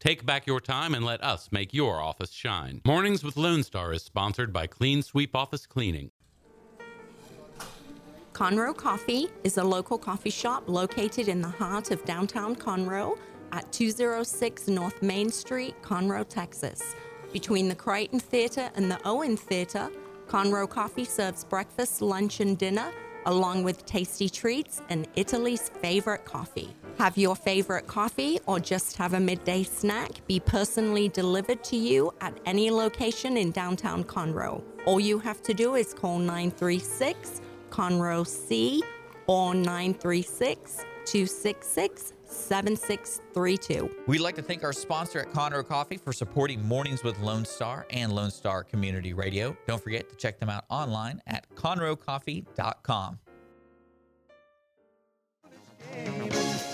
Take back your time and let us make your office shine. Mornings with Lone Star is sponsored by Clean Sweep Office Cleaning. Conroe Coffee is a local coffee shop located in the heart of downtown Conroe at 206 North Main Street, Conroe, Texas. Between the Crighton Theater and the Owen Theater, Conroe Coffee serves breakfast, lunch, and dinner, along with tasty treats and Italy's favorite coffee. Have your favorite coffee or just have a midday snack be personally delivered to you at any location in downtown Conroe. All you have to do is call 936 Conroe C or 936 266 7632. We'd like to thank our sponsor at Conroe Coffee for supporting Mornings with Lone Star and Lone Star Community Radio. Don't forget to check them out online at conroecoffee.com.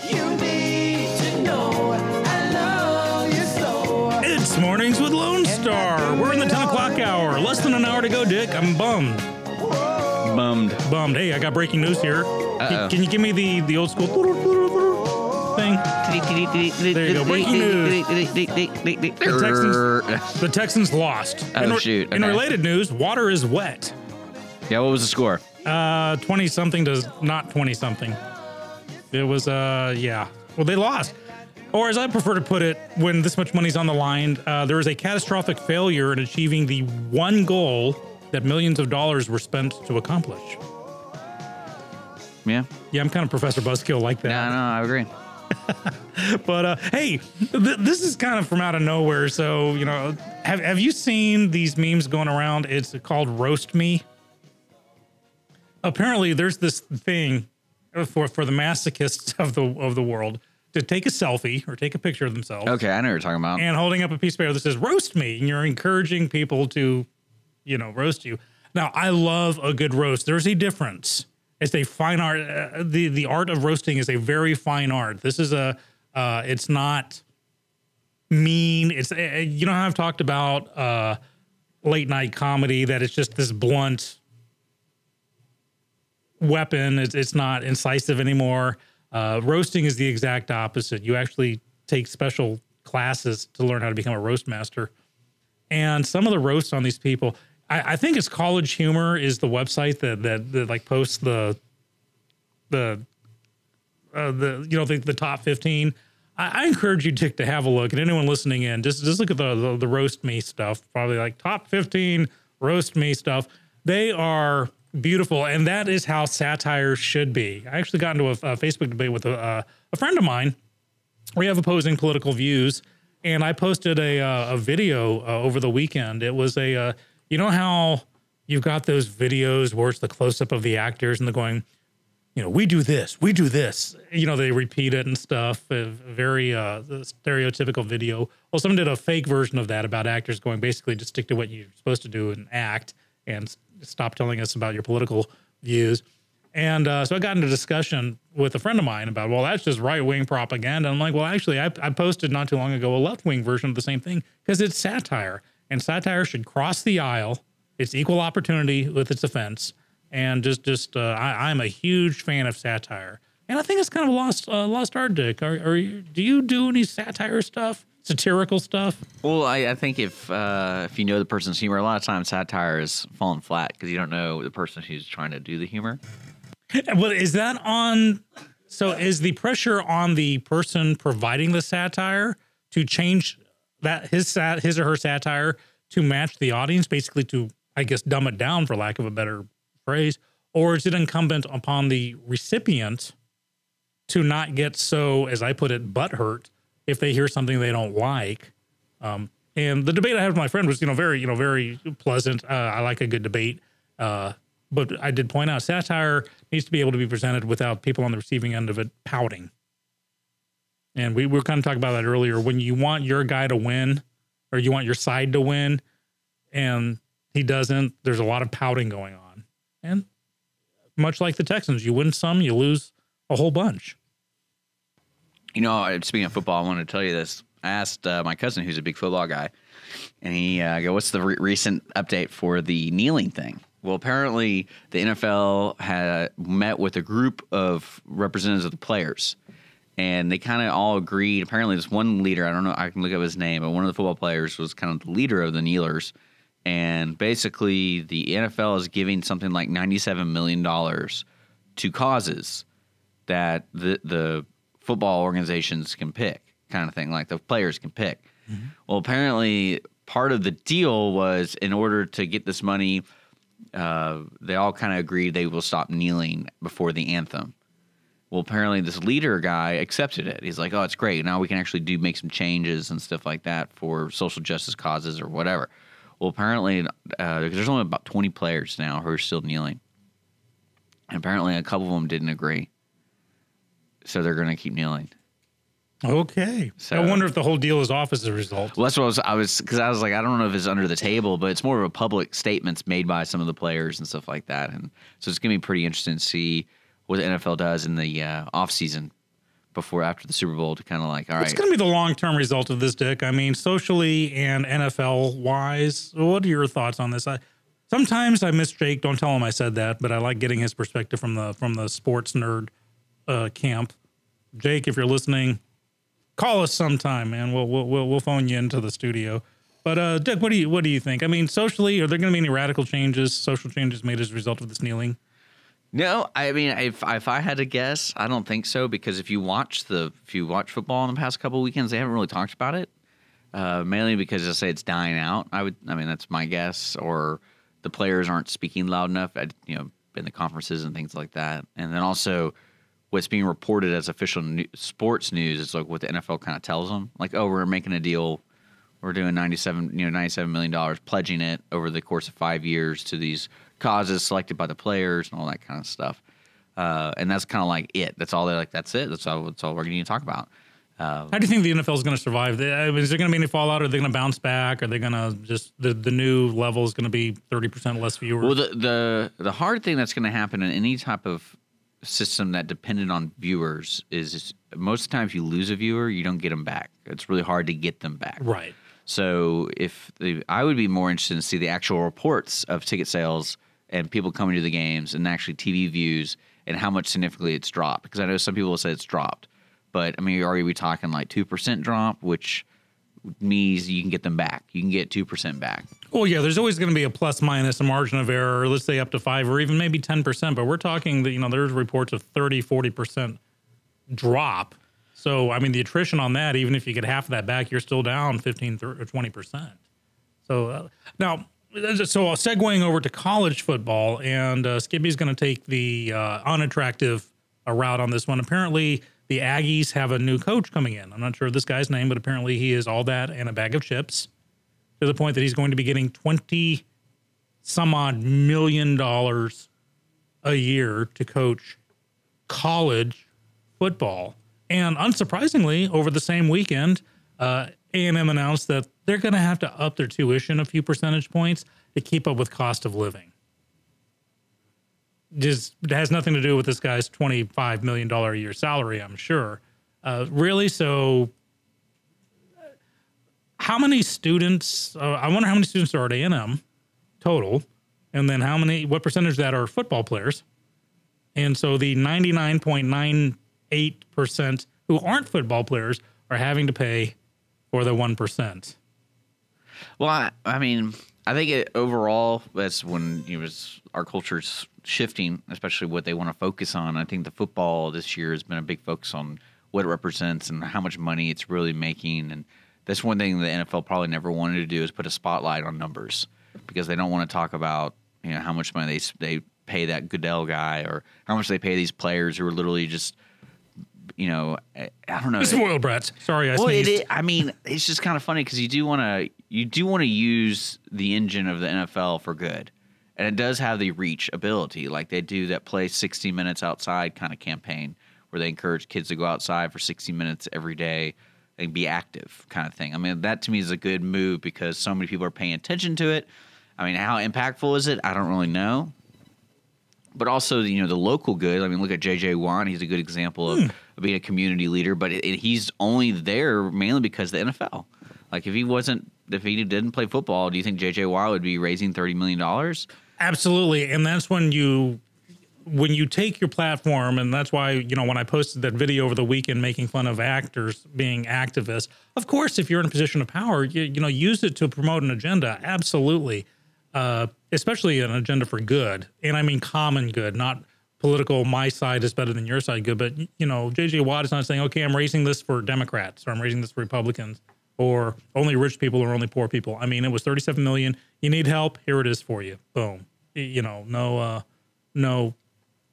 You need to know I love you so. It's mornings with Lone Star. We're in the 10 o'clock hour. Less than an hour to go, Dick. I'm bummed. Bummed. Bummed. Hey, I got breaking news here. Can, can you give me the the old school thing? There you go. Breaking news. The Texans lost. Oh, in, re- shoot. In Okay. related news, water is wet. Yeah, what was the score? Uh, 20 something to not 20 something. It was, uh, yeah. Well, they lost. Or as I prefer to put it, when this much money's on the line, uh, there is a catastrophic failure in achieving the one goal that millions of dollars were spent to accomplish. Yeah. Yeah, I'm kind of Professor Buzzkill like that. Yeah, no, I agree. But uh, hey, th- this is kind of from out of nowhere. So you know, have have you seen these memes going around? It's called roast me. Apparently, there's this thing for for the masochists of the of the world to take a selfie or take a picture of themselves Okay, I know what you're talking about. and holding up a piece of paper that says "roast me," and you're encouraging people to, you know, roast you. Now, I love a good roast. There's a difference. It's a fine art. Uh, the The art of roasting is a very fine art. This is a. Uh, it's not mean. It's uh, you know how I've talked about uh, late night comedy that it's just this blunt weapon. It's, it's not incisive anymore. Uh, roasting is the exact opposite. You actually take special classes to learn how to become a roast master. And some of the roasts on these people, I, I think it's College Humor is the website that that, that like posts the the uh, the you know the, the top fifteen. I, I encourage you, Dick, to have a look. And anyone listening in, just just look at the, the the roast me stuff. Probably like top fifteen roast me stuff. They are beautiful, and that is how satire should be. I actually got into a, a Facebook debate with a, uh, a friend of mine. We have opposing political views, and I posted a uh, a video uh, over the weekend. It was a uh, you know how you've got those videos where it's the close up of the actors and they're going, you know, we do this, we do this. You know, they repeat it and stuff. A very uh, stereotypical video. Well, someone did a fake version of that about actors going basically just stick to what you're supposed to do and act and stop telling us about your political views. And uh, so I got into discussion with a friend of mine about, well, that's just right wing propaganda. I'm like, well, actually, I, I posted not too long ago a left wing version of the same thing because it's satire, and satire should cross the aisle. It's equal opportunity with its offense, and just just uh, I, I'm a huge fan of satire, and I think it's kind of lost uh, lost art, Dick. Are, are you, do you do any satire stuff, satirical stuff? Well, I, I think if uh, if you know the person's humor, a lot of times satire is falling flat because you don't know the person who's trying to do the humor. Well, is that on? So is the pressure on the person providing the satire to change that his sat his or her satire to match the audience, basically to I guess dumb it down for lack of a better phrase, or is it incumbent upon the recipient to not get so, as I put it, butthurt if they hear something they don't like? Um, and the debate I had with my friend was, you know, very, you know, very pleasant. Uh, I like a good debate. Uh, but I did point out satire needs to be able to be presented without people on the receiving end of it pouting. And we were kind of talking about that earlier. When you want your guy to win, or you want your side to win, and he doesn't, there's a lot of pouting going on. And much like the Texans, you win some, you lose a whole bunch. You know, speaking of football, I wanted to tell you this. I asked uh, my cousin, who's a big football guy, and he uh, go, "What's the re- recent update for the kneeling thing?" Well, apparently the NFL had met with a group of representatives of the players, and they kind of all agreed. Apparently, this one leader, I don't know, I can look up his name, but one of the football players was kind of the leader of the kneelers. And basically, the NFL is giving something like $97 million to causes that the, the football organizations can pick, kind of thing, like the players can pick. Well, apparently, part of the deal was in order to get this money, uh, they all kind of agreed they will stop kneeling before the anthem. Well, apparently this leader guy accepted it. He's like, "Oh, it's great. Now we can actually do make some changes and stuff like that for social justice causes or whatever." Well, apparently, uh, there's only about 20 players now who are still kneeling, and apparently a couple of them didn't agree, so they're going to keep kneeling. Okay. So- I wonder if the whole deal is off as a result. Well, that's what I was. I was because I was like, I don't know if it's under the table, but it's more of a public statements made by some of the players and stuff like that, and so it's gonna be pretty interesting to see what the NFL does in the uh, off season before after the Super Bowl to kind of like, all right. It's going to be the long term result of this, Dick. I mean, socially and NFL wise, what are your thoughts on this? I sometimes I miss Jake. Don't tell him I said that, but I like getting his perspective from the from the sports nerd uh, camp. Jake, if you're listening, call us sometime, man. We'll we'll we'll, we'll phone you into the studio. But uh, Dick, what do you what do you think? I mean, socially, are there going to be any radical changes, social changes made as a result of this kneeling? No, I mean, if if I had to guess, I don't think so because if you watch the if you watch football in the past couple weekends, they haven't really talked about it. Uh, mainly because I say it's dying out. I would, I mean, that's my guess, or the players aren't speaking loud enough. At, you know, in the conferences and things like that, and then also what's being reported as official new, sports news is like what the NFL kind of tells them, like, oh, we're making a deal, we're doing ninety seven, you know, ninety seven million dollars, pledging it over the course of five years to these causes selected by the players and all that kind of stuff. Uh, and that's kind of like it. That's all they're like. That's it. That's all. That's all we're going to talk about. How do you think the NFL is going to survive? Is there going to be any fallout? Are they going to bounce back? Are they going to just the, the new level is going to be thirty percent less viewers? Well, the the the hard thing that's going to happen in any type of system that depended on viewers is most of the time if you lose a viewer, you don't get them back. It's really hard to get them back. right. So if the, I would be more interested to see the actual reports of ticket sales and people coming to the games and actually TV views and how much significantly it's dropped because I know some people will say it's dropped, but I mean, are we talking like two percent drop, which means you can get them back. You can get two percent back. Well, yeah, there's always going to be a plus minus, a margin of error, let's say up to five or even maybe 10%. But we're talking that, you know, there's reports of 30, 40% drop. So I mean, the attrition on that, even if you get half of that back, you're still down 15 or 20%. So, uh, now, so uh, segueing over to college football, and uh, Skippy's going to take the uh, unattractive uh, route on this one. Apparently, the Aggies have a new coach coming in. I'm not sure of this guy's name, but apparently he is all that and a bag of chips to the point that he's going to be getting 20 some odd million dollars a year to coach college football. And unsurprisingly, over the same weekend, uh, A&M announced that they're going to have to up their tuition a few percentage points to keep up with cost of living. Just has nothing to do with this guy's $25 million a year salary, I'm sure. Uh, really? So, how many students? Uh, I wonder how many students are at A&M total, and then how many? What percentage that are football players? And so the 99.98% who aren't football players are having to pay for the 1%. Well, I, I mean, I think it, overall, that's when you know, our culture's shifting, especially what they want to focus on. I think the football this year has been a big focus on what it represents and how much money it's really making. And that's one thing the NFL probably never wanted to do is put a spotlight on numbers because they don't want to talk about you know how much money they they pay that Goodell guy or how much they pay these players who are literally just you know I, I don't know Spoiled brats. Sorry, I well, it, sneezed. I mean, it's just kind of funny because you do want to you do want to use the engine of the NFL for good, and it does have the reach ability. Like they do that play sixty minutes outside kind of campaign where they encourage kids to go outside for sixty minutes every day and be active, kind of thing. I mean, that to me is a good move because so many people are paying attention to it. I mean, how impactful is it? I don't really know but also you know the local good. I mean, look at JJ Watt; he's a good example of, of being a community leader. But it, it- he's only there mainly because of the NFL. Like if he wasn't, if he didn't play football, do you think JJ Watt would be raising thirty million dollars? Absolutely. And that's when you when you take your platform and that's why you know when I posted that video over the weekend making fun of actors being activists. Of course, if you're in a position of power, you, you know use it to promote an agenda. Absolutely. Uh, especially an agenda for good. And I mean common good, not political my side is better than your side good, but you know, JJ Watt is not saying, "Okay, I'm raising this for Democrats or I'm raising this for Republicans." Or only rich people or only poor people. I mean, it was 37 million. You need help? Here it is for you. Boom. You know, no, uh, no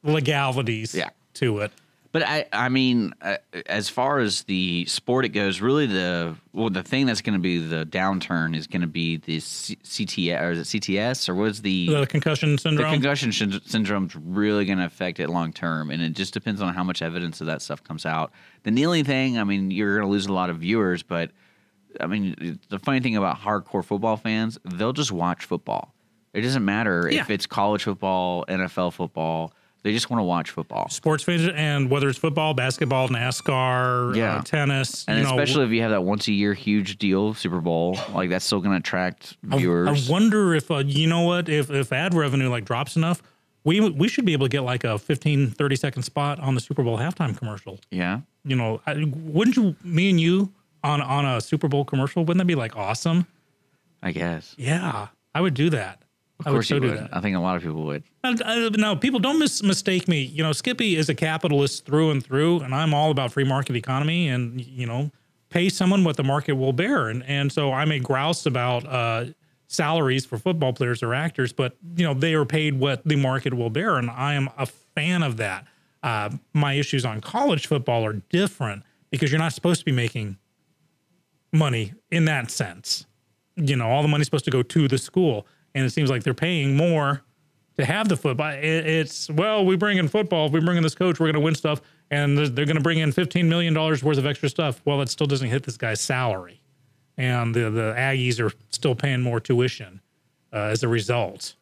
legalities Yeah. to it. But I, I mean, uh, as far as the sport it goes, really the well, the thing that's going to be the downturn is going to be the C- CTS or is it CTS or what is the The concussion the syndrome. concussion syn- syndrome's really going to affect it long term, and it just depends on how much evidence of that stuff comes out. The kneeling thing, I mean, you're going to lose a lot of viewers, but I mean, the funny thing about hardcore football fans, they'll just watch football. It doesn't matter if it's college football, NFL football. They just want to watch football. Sports fans, and whether it's football, basketball, NASCAR, Yeah. uh, tennis, And you know, especially if you have that once a year huge deal, Super Bowl, like that's still going to attract viewers. I wonder if uh, you know what if if ad revenue like drops enough, we we should be able to get like a 15 30 second spot on the Super Bowl halftime commercial. yeah. You know, I, wouldn't you me and you on on a Super Bowl commercial wouldn't that be like awesome? I guess. Yeah, I would do that. Of I would course so you would. I think a lot of people would. I, I, no, people don't mis- mistake me. You know, Skippy is a capitalist through and through, and I'm all about free market economy and you know, pay someone what the market will bear. And and so I may grouse about uh, salaries for football players or actors, but you know they are paid what the market will bear, and I am a fan of that. Uh, my issues on college football are different because you're not supposed to be making money in that sense. You know, all the money's supposed to go to the school, and it seems like they're paying more to have the football. It, it's well, we bring in football. If we bring in this coach, we're going to win stuff, and they're, they're going to bring in fifteen million dollars worth of extra stuff. Well, it still doesn't hit this guy's salary, and the the Aggies are still paying more tuition uh, as a result.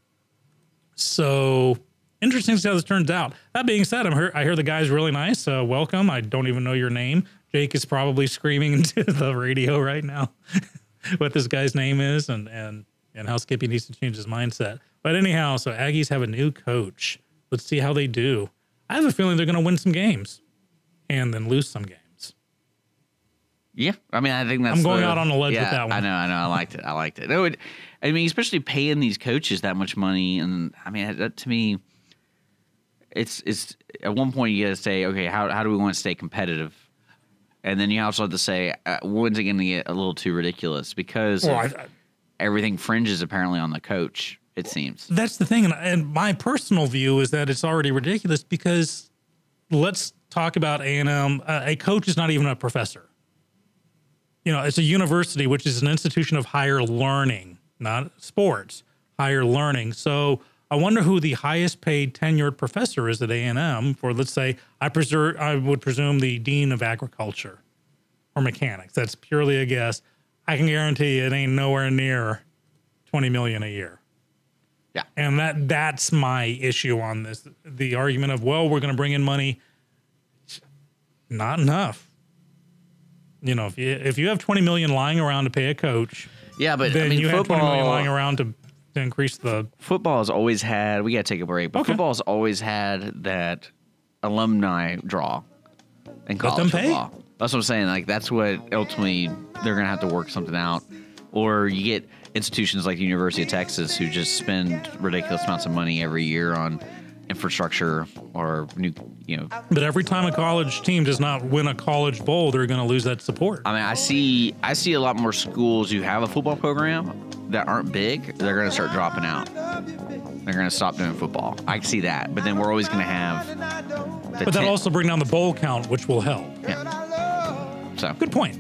So interesting to see how this turns out. That being said, I'm hear, I hear the guy's really nice. Uh, welcome. I don't even know your name. Jake is probably screaming into the radio right now what this guy's name is and and and how Skippy needs to change his mindset. But anyhow, so Aggies have a new coach. Let's see how they do. I have a feeling they're going to win some games and then lose some games. Yeah, I mean, I think that's. I'm going the- out on a ledge with that one. I know, I know, I liked it. I liked it. No, it, I mean, especially paying these coaches that much money, and I mean, that to me, it's it's at one point you got to say, okay, how how do we want to stay competitive? And then you also have to say, uh, when's it going to get a little too ridiculous? Because Well, I- everything fringes apparently on the coach. It seems. that's the thing, and, my personal view is that it's already ridiculous because let's talk about A and M. Uh, a coach is not even a professor. You know, it's a university, which is an institution of higher learning, not sports, higher learning. So I wonder who the highest paid tenured professor is at A and M. For let's say, I presume I would presume the dean of agriculture or mechanics. That's purely a guess. I can guarantee it ain't nowhere near twenty million a year. Yeah. And that that's my issue on this. The argument of, well, we're going to bring in money. Not enough. You know, if you if you have 20 million lying around to pay a coach, Yeah, but then I mean, you have 20 million lying around to, to increase the Football has always had. We got to take a break, but Okay. football has always had that alumni draw in Let college them pay. football. That's what I'm saying. Like that's what ultimately they're gonna have to work something out, or you get institutions like the University of Texas who just spend ridiculous amounts of money every year on infrastructure or new, you know. But every time a college team does not win a college bowl, they're going to lose that support. I mean, I see I see a lot more schools who have a football program that aren't big. They're gonna start dropping out. They're gonna stop doing football. I see that, but then we're always gonna have. The But that'll also bring down the bowl count, which will help. So Good point.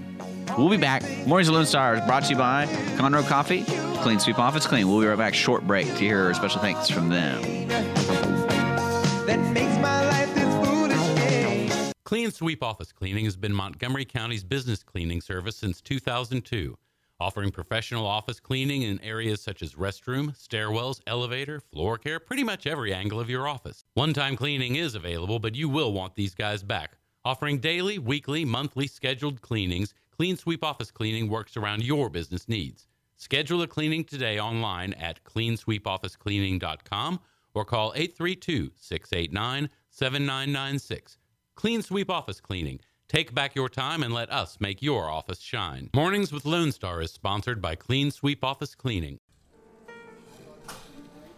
We'll be back. Mornings of Lone Star is brought to you by Conroe Coffee. Clean sweep off, it's clean. We'll be right back. Short break to hear a special thanks from them. that makes my life this foolish game. Clean Sweep Office Cleaning has been Montgomery County's business cleaning service since 2002, offering professional office cleaning in areas such as restroom, stairwells, elevator, floor care, pretty much every angle of your office. One time cleaning is available, but you will want these guys back. Offering daily, weekly, monthly scheduled cleanings, Clean Sweep Office Cleaning works around your business needs. Schedule a cleaning today online at cleansweepofficecleaning.com or call 832 689 7996. Clean Sweep Office Cleaning. Take back your time and let us make your office shine. Mornings with Lone Star is sponsored by Clean Sweep Office Cleaning.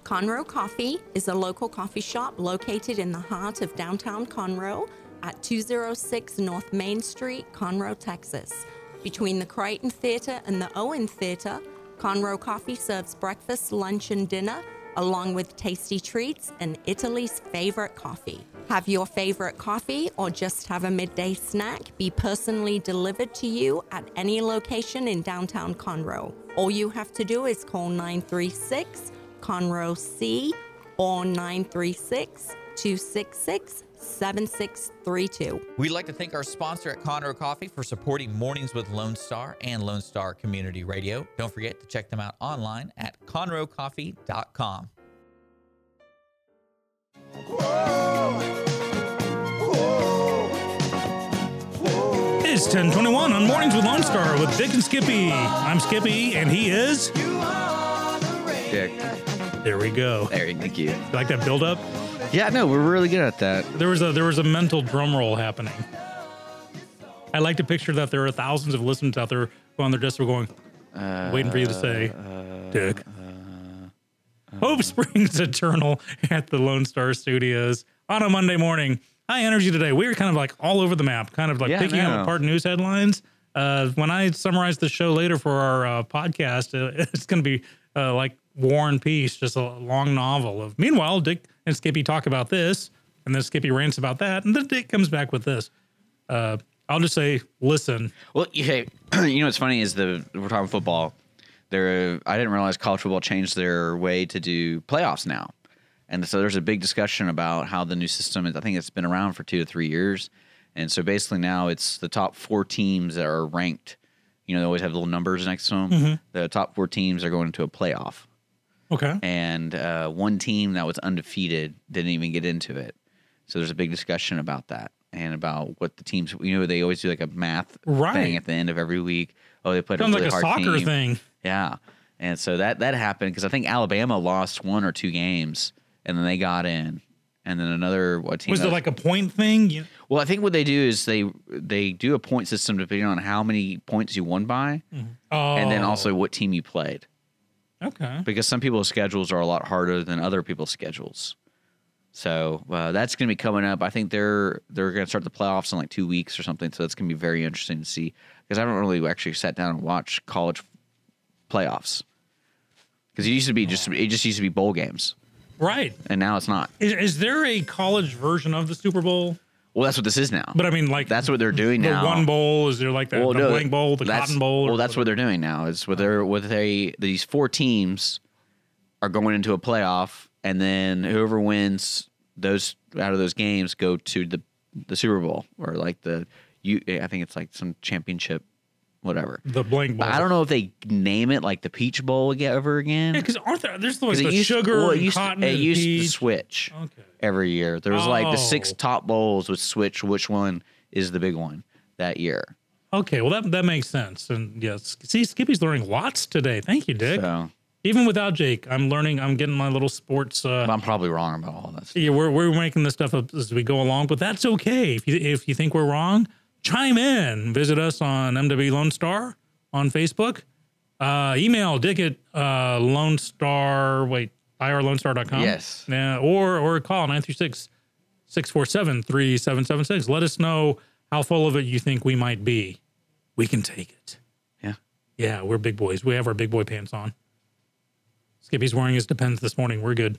Conroe Coffee is a local coffee shop located in the heart of downtown Conroe at 206 North Main Street, Conroe, Texas. Between the Crighton Theater and the Owen Theater, Conroe Coffee serves breakfast, lunch, and dinner, along with tasty treats and Italy's favorite coffee. Have your favorite coffee or just have a midday snack be personally delivered to you at any location in downtown Conroe. All you have to do is call 936 Conroe C or 936 266 7632. We'd like to thank our sponsor at Conroe Coffee for supporting Mornings with Lone Star and Lone Star Community Radio. Don't forget to check them out online at conroecoffee.com. It's 1021 on Mornings with Lone Star with Dick and Skippy. I'm Skippy, and he is. Dick. There we go. There, thank you. You like that build up? Yeah, no, we're really good at that. There was a there was a mental drum roll happening. I like to picture that there are thousands of listeners out there who on their desks are going, waiting for you to say, Dick. Hope springs eternal at the Lone Star Studios on a Monday morning. High energy today. We were kind of like all over the map, kind of like Yeah, picking up apart news headlines. Uh, when I summarize the show later for our uh, podcast, uh, it's going to be uh, like War and Peace, just a long novel of. Meanwhile, Dick and Skippy talk about this, and then Skippy rants about that, and then Dick comes back with this. Uh, I'll just say, listen. Well, yeah, you know what's funny is the we're talking football. There, I didn't realize college football changed their way to do playoffs now, and so there's a big discussion about how the new system is. I think it's been around for two to three years, and so basically now it's the top four teams that are ranked. You know, they always have little numbers next to them. The top four teams are going into a playoff, Okay. and uh, one team that was undefeated didn't even get into it. So there's a big discussion about that and about what the teams. You know, they always do like a math Right. thing at the end of every week. Oh, they played Sounds a really like a hard soccer team. thing. Yeah, and so that that happened because I think Alabama lost one or two games, and then they got in, and then another what team? Was it like a point thing? You, well, I think what they do is they they do a point system depending on how many points you won by, oh, and then also what team you played. Okay. Because some people's schedules are a lot harder than other people's schedules. So uh, that's going to be coming up. I think they're they're going to start the playoffs in like two weeks or something. So that's going to be very interesting to see because I haven't really actually sat down and watched college playoffs because it used to be just it just used to be bowl games Right. and now it's not. Is, is there a college version of the Super Bowl? Well, that's what this is now. But I mean, like that's what they're doing the now. one bowl. Is there like the, the no, blank bowl, the cotton bowl? Well, that's what they're doing now. Is with their with a these four teams are going into a playoff, and then whoever wins those out of those games go to the the Super Bowl or like the you. I think it's like some championship, whatever. the blank bowl. But I don't know if they name it like the Peach Bowl again ever again. Yeah, because aren't there? There's like the used, sugar well, it and used, cotton to, it used to peach. switch Okay. every year. There was like the six top bowls would switch which one is the big one that year. Okay, well that that makes sense. And yes, see, Skippy's learning lots today. Thank you, Dick. So Even without Jake, I'm learning. I'm getting my little sports. Uh, but I'm probably wrong about all this. yeah, we're we're making this stuff up as we go along, but that's okay. If you if you think we're wrong, chime in. Visit us on MW Lone Star on Facebook. Uh, email Dick at uh, Lone Star. Wait, irlonestar.com. Yes. Yeah, or or call 936 647 3776. Let us know how full of it you think we might be. We can take it. Yeah. Yeah, we're big boys. We have our big boy pants on. Skippy's wearing his Depends this morning. We're good.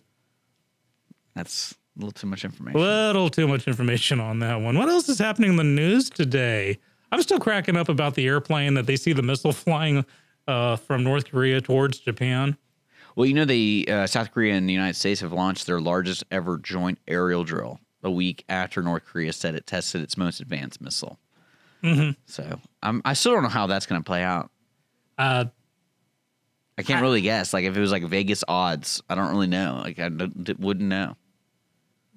That's a little too much information. Little too much information on that one. What else is happening in the news today? I'm still cracking up about the airplane that they see the missile flying uh, from North Korea towards Japan. Well, you know, the uh, South Korea and the United States have launched their largest ever joint aerial drill a week after North Korea said it tested its most advanced missile. Mm-hmm. So I'm, I still don't know how that's going to play out. Uh, I can't really guess. Like if it was like Vegas odds, I don't really know. Like I d- wouldn't know.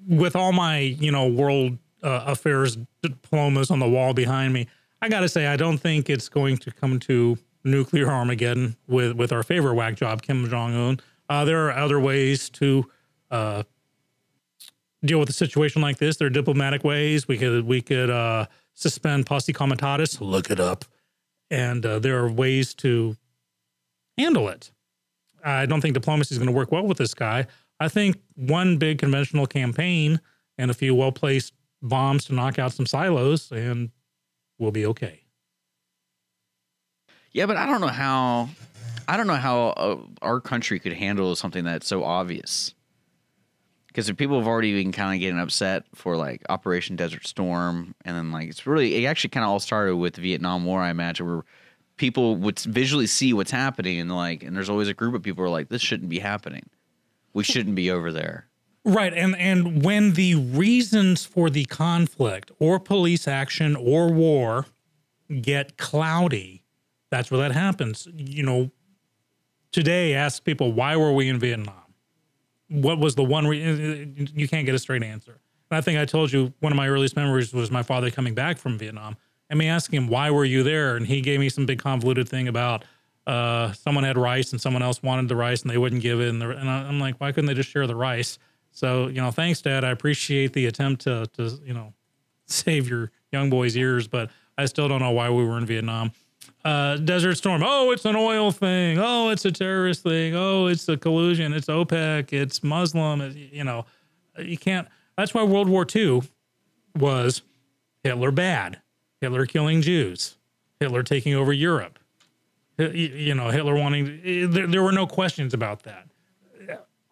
With all my you know world uh, affairs diplomas on the wall behind me, I got to say I don't think it's going to come to nuclear Armageddon with with our favorite whack job Kim Jong Un. Uh, there are other ways to uh, deal with a situation like this. There are diplomatic ways. We could we could uh, suspend posse comitatus. Look it up, and uh, there are ways to handle it. I don't think diplomacy is going to work well with this guy. I think one big conventional campaign and a few well placed bombs to knock out some silos, and we'll be okay. Yeah, but I don't know how. I don't know how uh, our country could handle something that's so obvious. Because people have already been kind of getting upset for like Operation Desert Storm, and then like it's really it actually kind of all started with the Vietnam War, I imagine, where people would visually see what's happening, and like, and there's always a group of people who are like, this shouldn't be happening. We shouldn't be over there. Right. And and when the reasons for the conflict or police action or war get cloudy, that's where that happens. You know, today ask people why were we in Vietnam? What was the one reason you can't get a straight answer. And I think I told you one of my earliest memories was my father coming back from Vietnam and me asking him why were you there and he gave me some big convoluted thing about uh, someone had rice and someone else wanted the rice and they wouldn't give it and, I'm like why couldn't they just share the rice? So you know, thanks, Dad. I appreciate the attempt to to you know save your young boy's ears, but I still don't know why we were in Vietnam. Uh, Desert Storm. Oh, it's an oil thing. Oh, it's a terrorist thing. Oh, it's a collusion. It's OPEC. It's Muslim. It's, you know, you can't. That's why World War II was Hitler bad. Hitler killing Jews. Hitler taking over Europe. You know, Hitler wanting. Eh, there, there were no questions about that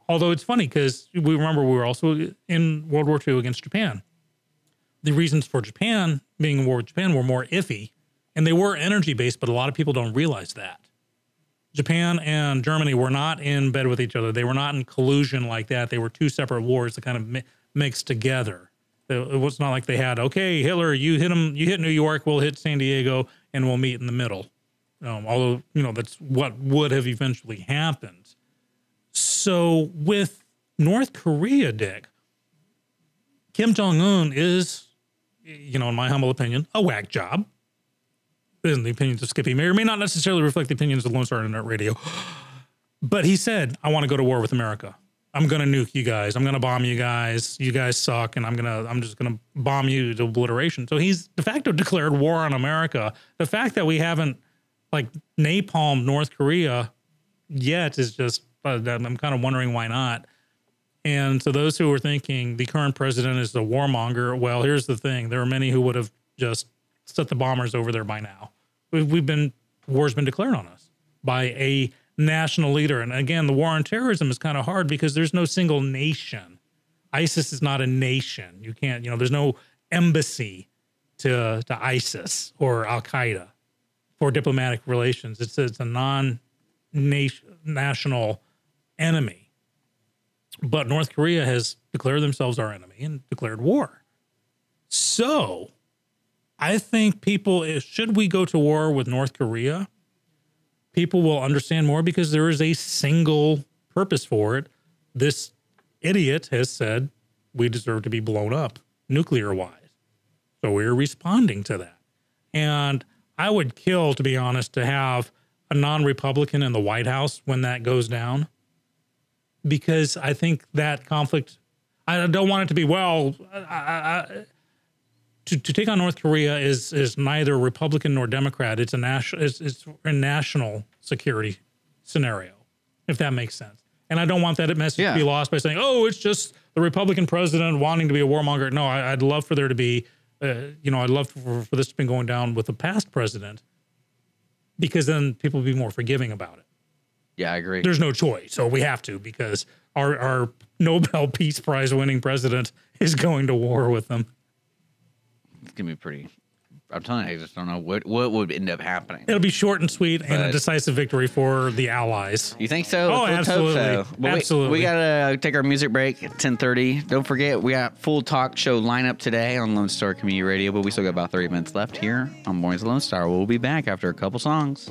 although it's funny because we remember we were also in World War II against Japan. The reasons for Japan being in war with Japan were more iffy, and they were energy based, but a lot of people don't realize that. Japan and Germany were not in bed with each other. They were not in collusion like that. They were two separate wars that kind of mi- mixed together. It it was not like they had, okay, Hitler, you hit him, you hit New York, we'll hit San Diego, and we'll meet in the middle. Um, although, you know, that's what would have eventually happened. So with North Korea, Dick, Kim Jong Un is, you know, in my humble opinion, a whack job. In the opinions of Skippy, may or may not necessarily reflect the opinions of Lone Star Internet Radio. But he said, "I want to go to war with America. I'm going to nuke you guys. I'm going to bomb you guys. You guys suck, and I'm gonna, I'm just going to bomb you to obliteration." So he's de facto declared war on America. The fact that we haven't like napalm North Korea yet is just uh, I'm kind of wondering why not. And so those who are thinking the current president is a warmonger, well, here's the thing: there are many who would have just set the bombers over there by now. We've, we've been war's been declared on us by a national leader, and again, the war on terrorism is kind of hard because there's no single nation. ISIS is not a nation. You can't, you know, there's no embassy to to ISIS or Al Qaeda for diplomatic relations. It's it's a non national enemy. But North Korea has declared themselves our enemy and declared war. So, I think people should we go to war with North Korea, people will understand more because there is a single purpose for it. This idiot has said we deserve to be blown up nuclear wise. So we're responding to that. And I would kill, to be honest, to have a non Republican in the White House when that goes down, because I think that conflict, I don't want it to be, well, I, I, to, to take on North Korea is is neither Republican nor Democrat. It's a national it's, it's a national security scenario, if that makes sense. And I don't want that message Yeah. to be lost by saying, "Oh, it's just the Republican president wanting to be a warmonger." No, I, I'd love for there to be, uh, you know, I'd love for, for this to be going down with the past president, because then people would be more forgiving about it. Yeah, I agree. There's no choice, so we have to because our our Nobel Peace Prize winning president is going to war with them. It's gonna be pretty. I'm telling you, I just don't know what what would end up happening. It'll be short and sweet and a decisive victory for the Allies. You think so? Oh, Let's hope so. absolutely. But we- Absolutely. We, gotta uh, take our music break at 10:30. Don't forget, we got full talk show lineup today on Lone Star Community Radio, but we still got about 30 minutes left here on Mornings with Lone Star. We'll be back after a couple songs.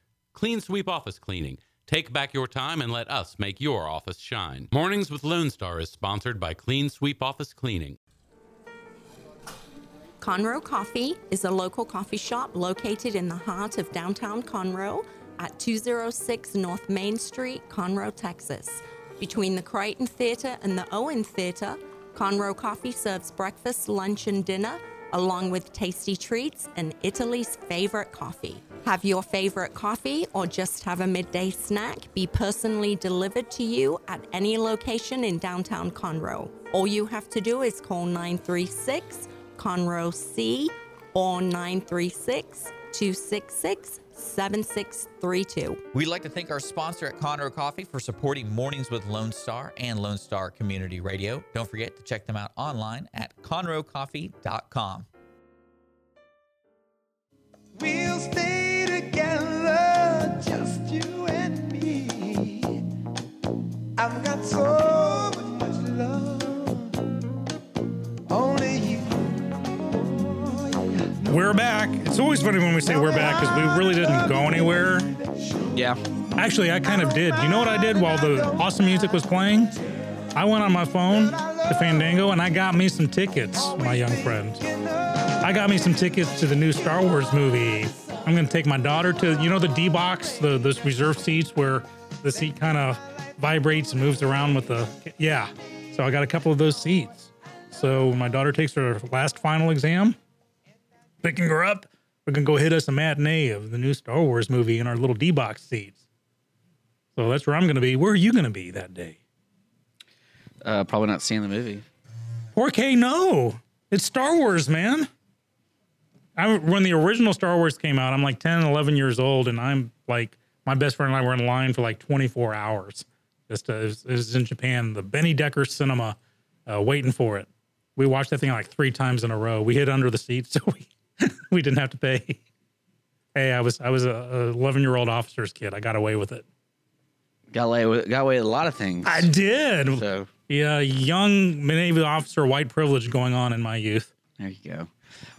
Clean Sweep Office Cleaning. Take back your time and let us make your office shine. Mornings with Lone Star is sponsored by Clean Sweep Office Cleaning. Conroe Coffee is a local coffee shop located in the heart of downtown Conroe at 206 North Main Street, Conroe, Texas. Between the Crighton Theater and the Owen Theater, Conroe Coffee serves breakfast, lunch, and dinner, along with tasty treats and Italy's favorite coffee. Have your favorite coffee or just have a midday snack be personally delivered to you at any location in downtown Conroe. All you have to do is call 936 Conroe C or 936 266 7632. We'd like to thank our sponsor at Conroe Coffee for supporting Mornings with Lone Star and Lone Star Community Radio. Don't forget to check them out online at conroecoffee.com. We'll stay together, just you and me. I've got so much love, only you. Oh, yeah. We're back. It's always funny when we say we're back because we really didn't go anywhere. Yeah. Actually, I kind of did. You know what I did while the awesome music was playing? I went on my phone to Fandango and I got me some tickets, my young friend. I got me some tickets to the new Star Wars movie. I'm going to take my daughter to, you know, the D box, the those reserved seats where the seat kind of vibrates and moves around with the. Yeah. So I got a couple of those seats. So when my daughter takes her last final exam, picking her up, we're going to go hit us a matinee of the new Star Wars movie in our little D box seats. So that's where I'm going to be. Where are you going to be that day? Uh, probably not seeing the movie. 4K, no. It's Star Wars, man. I, when the original Star Wars came out, I'm like 10, 11 years old, and I'm like, my best friend and I were in line for like 24 hours. Just uh, it, was, it was in Japan, the Benny Decker Cinema, uh, waiting for it. We watched that thing like three times in a row. We hid under the seat, so we we didn't have to pay. Hey, I was I was a 11 year old officer's kid. I got away with it. Got away with, got away with a lot of things. I did. so Yeah, young Navy officer white privilege going on in my youth. there you go.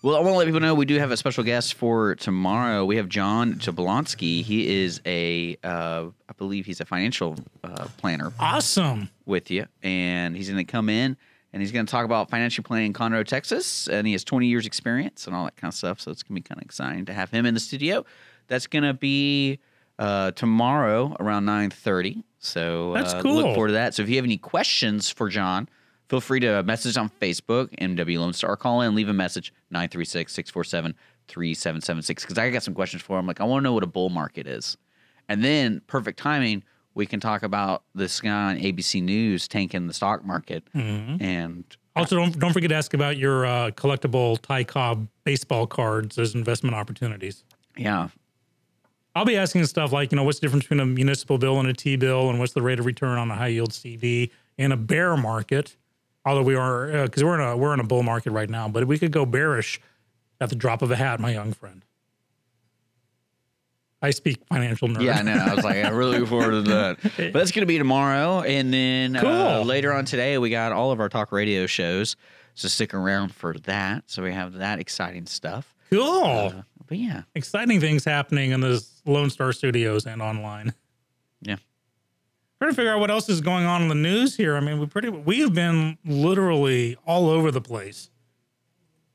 Well, I want to let people know we do have a special guest for tomorrow. We have John Jablonski. He is a, uh, I believe he's a financial uh, planner Awesome. with you, and he's going to come in and he's going to talk about financial planning in Conroe, Texas, and he has 20 years experience and all that kind of stuff. So it's going to be kind of exciting to have him in the studio. That's going to be uh, tomorrow around 9:30. So That's uh, cool. Look forward to that. So if you have any questions for John, feel free to message on Facebook, MW Lone Star. Call in, leave a message 936-647-3776 because I got some questions for him. Like I want to know what a bull market is, and then perfect timing. We can talk about this guy on ABC News tanking the stock market, Mm-hmm. and Also, don't don't forget to ask about your uh, collectible Ty Cobb baseball cards as investment opportunities. yeah, I'll be asking stuff like, you know, what's the difference between a municipal bill and a T bill, and what's the rate of return on a high yield CD in a bear market? Although we are, because we're in a we're in a bull market right now, but we could go bearish at the drop of a hat, my young friend. I speak financial nerd. Yeah, I know. I was like, I really look forward to that. But that's going to be tomorrow. And then uh, later on today, we got all of our talk radio shows. So stick around for that. So we have that exciting stuff. cool. Uh, but yeah, Exciting things happening in the Lone Star Studios and online. yeah. Trying to figure out what else is going on in the news here. I mean, we pretty we have been literally all over the place,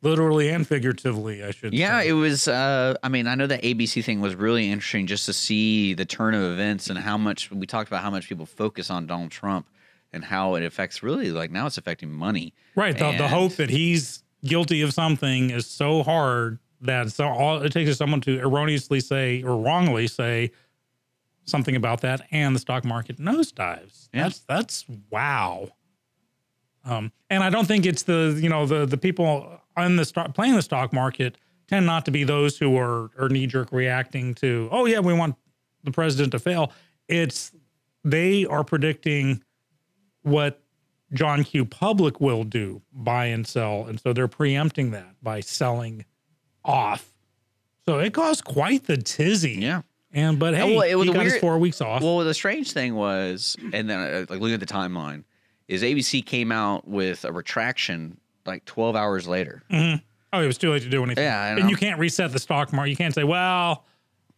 literally and figuratively. I should. Yeah, say. it was. Uh, I mean, I know that ABC thing was really interesting just to see the turn of events and how much we talked about how much people focus on Donald Trump and how it affects really like now it's affecting money. right. The, the hope that he's guilty of something is so hard that so all it takes is someone to erroneously say or wrongly say something about that, and the stock market nosedives. Yeah. That's that's wow. Um, and I don't think it's the you know the the people on the stock playing the stock market tend not to be those who are are knee jerk reacting to oh yeah we want the president to fail. It's they are predicting what John Q. Public will do buy and sell, and so they're preempting that by selling off. So it caused quite the tizzy. Yeah. And but hey, well, it was he got his four weeks off. Well, the strange thing was, and then uh, like looking at the timeline, is ABC came out with a retraction like 12 hours later. Oh, it was too late to do anything. Yeah, I and you can't reset the stock market. You can't say, "Well,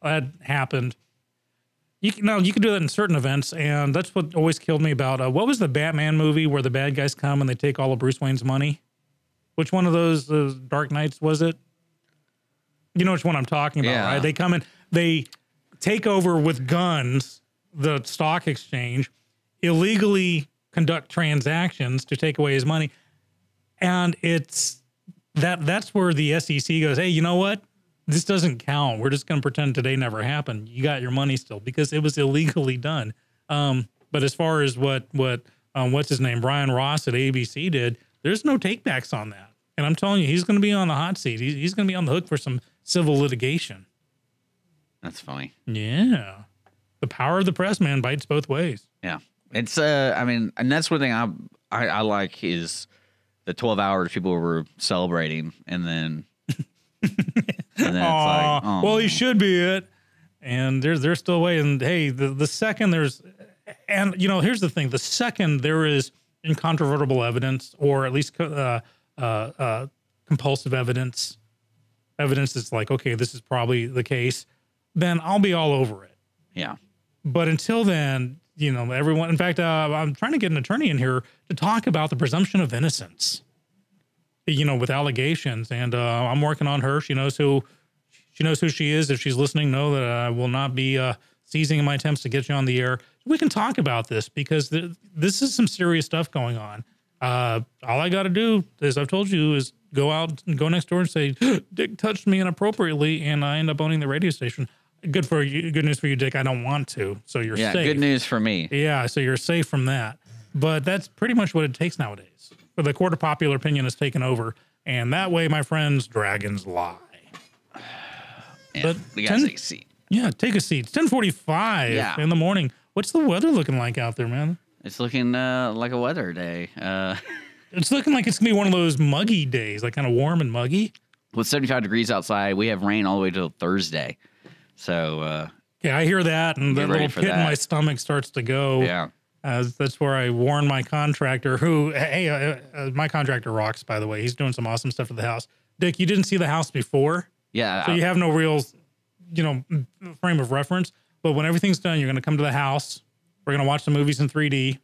that happened." You can, no, you can do that in certain events, and that's what always killed me about uh, what was the Batman movie where the bad guys come and they take all of Bruce Wayne's money? Which one of those uh, Dark Knights was it? You know which one I'm talking about, Yeah. right? They come in, they take over with guns the stock exchange, illegally conduct transactions to take away his money, and it's that that's where the SEC goes, hey, you know what? This doesn't count. We're just going to pretend today never happened. You got your money still because it was illegally done. Um, but as far as what what um, what's his name, Brian Ross at ABC did, there's no takebacks on that. And I'm telling you, he's going to be on the hot seat. He's, he's going to be on the hook for some civil litigation. That's funny. Yeah, the power of the press, man, bites both ways. Yeah, it's. uh I mean, and that's one thing I I, I like is the 12 hours people were celebrating, and then and then it's like, oh, well, he should be it. And there's they're still waiting. Hey, the, the second there's, and you know, here's the thing: the second there is incontrovertible evidence, or at least uh, uh, uh, compulsive evidence, evidence that's like, okay, this is probably the case, then I'll be all over it. yeah, But until then, you know, everyone. In fact, uh, I'm trying to get an attorney in here to talk about the presumption of innocence. You know, with allegations, and uh, I'm working on her. She knows who she knows who she is. If she's listening, know that I will not be uh, seizing my attempts to get you on the air. We can talk about this because th- this is some serious stuff going on. Uh, all I got to do, as I've told you, is go out and go next door and say, "Dick touched me inappropriately," and I end up owning the radio station. Good for you. Good news for you, Dick. I don't want to, so you're yeah. safe. Good news for me. Yeah, so you're safe from that. But that's pretty much what it takes nowadays. But the court of popular opinion has taken over, and that way, my friends, dragons lie. Yeah, But we gotta take a seat. Yeah, take a seat. It's ten forty-five Yeah. in the morning. What's the weather looking like out there, man? It's looking uh, like a weather day. Uh, It's looking like it's gonna be one of those muggy days, like kind of warm and muggy. with 75 degrees outside, we have rain all the way till Thursday. So uh, Yeah, I hear that, and that little pit in my stomach starts to go. yeah, As that's where I warn my contractor, who, hey, uh, uh, my contractor rocks, by the way. He's doing some awesome stuff to the house. Dick, you didn't see the house before, Yeah. so you have no real, you know, frame of reference. But when everything's done, you're going to come to the house. We're going to watch the movies in 3D,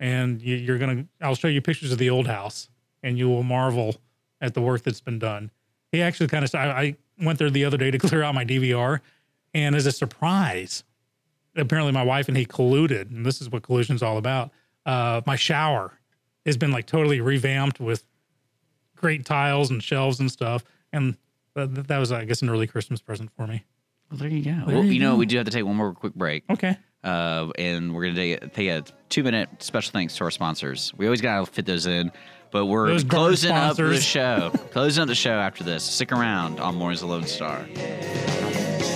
and you, you're going to. I'll show you pictures of the old house, and you will marvel at the work that's been done. He actually kind of. I, I went there the other day to clear out my DVR, and as a surprise, apparently my wife and he colluded, and this is what collusion's all about. Uh, my shower has been like totally revamped with great tiles and shelves and stuff, and that, that was, I guess, an early Christmas present for me. well, there you go. well, you, know, we do have to take one more quick break. Okay. Uh, and we're gonna take, take a two minute special thanks to our sponsors. We always gotta fit those in, but we're Those closing up the show. closing up the show after this. Stick around on Mornings of Lone Star.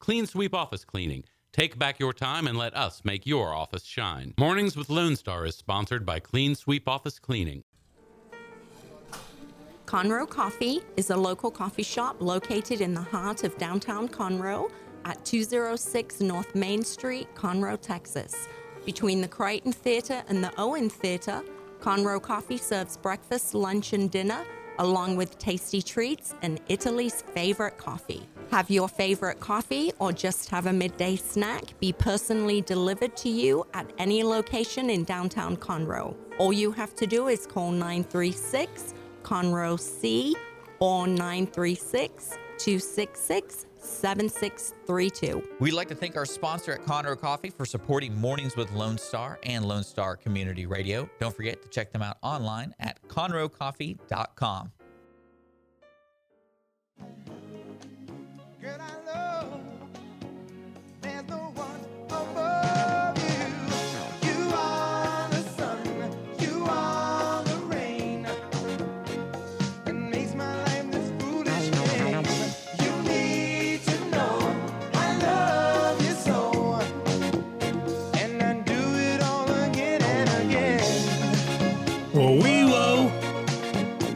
Clean Sweep Office Cleaning. Take back your time and let us make your office shine. Mornings with Lone Star is sponsored by Clean Sweep Office Cleaning. Conroe Coffee is a local coffee shop located in the heart of downtown Conroe at 206 North Main Street, Conroe, Texas. Between the Crighton Theater and the Owen Theater, Conroe Coffee serves breakfast, lunch, and dinner, along with tasty treats and Italy's favorite coffee. Have your favorite coffee or just have a midday snack be personally delivered to you at any location in downtown Conroe. All you have to do is call 936 Conroe C or 936 266 7632. We'd like to thank our sponsor at Conroe Coffee for supporting Mornings with Lone Star and Lone Star Community Radio. Don't forget to check them out online at conroecoffee.com.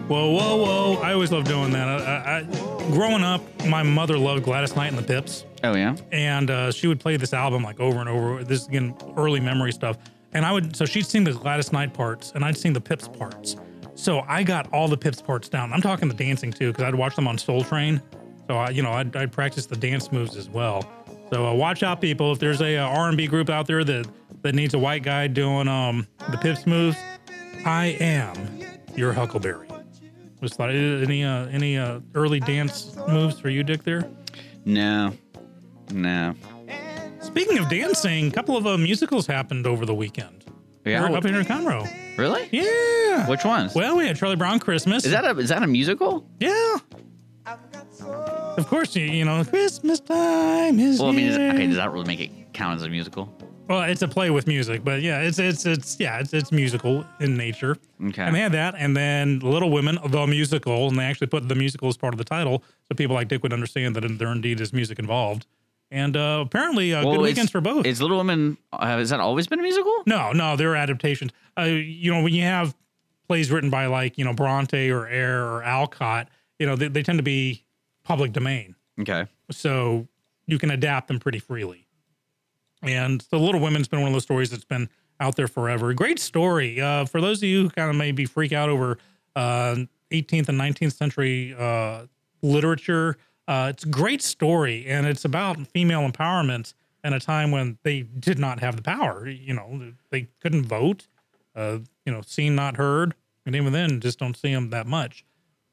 Whoa, whoa. Whoa. I always love doing that. Growing up, my mother loved Gladys Knight and the Pips. Oh yeah. and uh, she would play this album like over and over. This is again early memory stuff, and I would so she'd sing the Gladys Knight parts, and I'd sing the Pips parts. So I got all the Pips parts down. I'm talking the dancing too, because I'd watch them on Soul Train. So I, you know, I'd, I'd practice the dance moves as well. So uh, watch out, people. If there's a uh, R&B group out there that that needs a white guy doing um the Pips moves, I am your Huckleberry. Was that any uh, any uh, early dance moves for you, Dick? There. No. No. Speaking of dancing, a couple of uh, musicals happened over the weekend. Yeah. Here- up here in Conroe. Really? Yeah. Which ones? Well, we had Charlie Brown Christmas. is that a is that a musical? Yeah. Of course, you, you know, Christmas time is Well, I mean, is, okay, does that really make it count as a musical? Well, it's a play with music, but yeah, it's it's it's yeah, it's it's musical in nature. Okay. And they had that, and then Little Women, the musical, and they actually put the musical as part of the title, so people like Dick would understand that there indeed is music involved. And uh, apparently, uh, good weekends for both. Is Little Women? Uh, has that always been a musical? No, no, there are adaptations. Uh, you know, when you have plays written by like you know Bronte or Eyre or Alcott, you know they, they tend to be public domain, Okay. so you can adapt them pretty freely. And the Little Women's been one of those stories that's been out there forever. Great story. Uh, for those of you who kind of maybe freak out over uh, 18th and 19th century uh, literature, uh, it's a great story, and it's about female empowerment in a time when they did not have the power. You know, they couldn't vote. Uh, you know, seen not heard, and even then, just don't see them that much.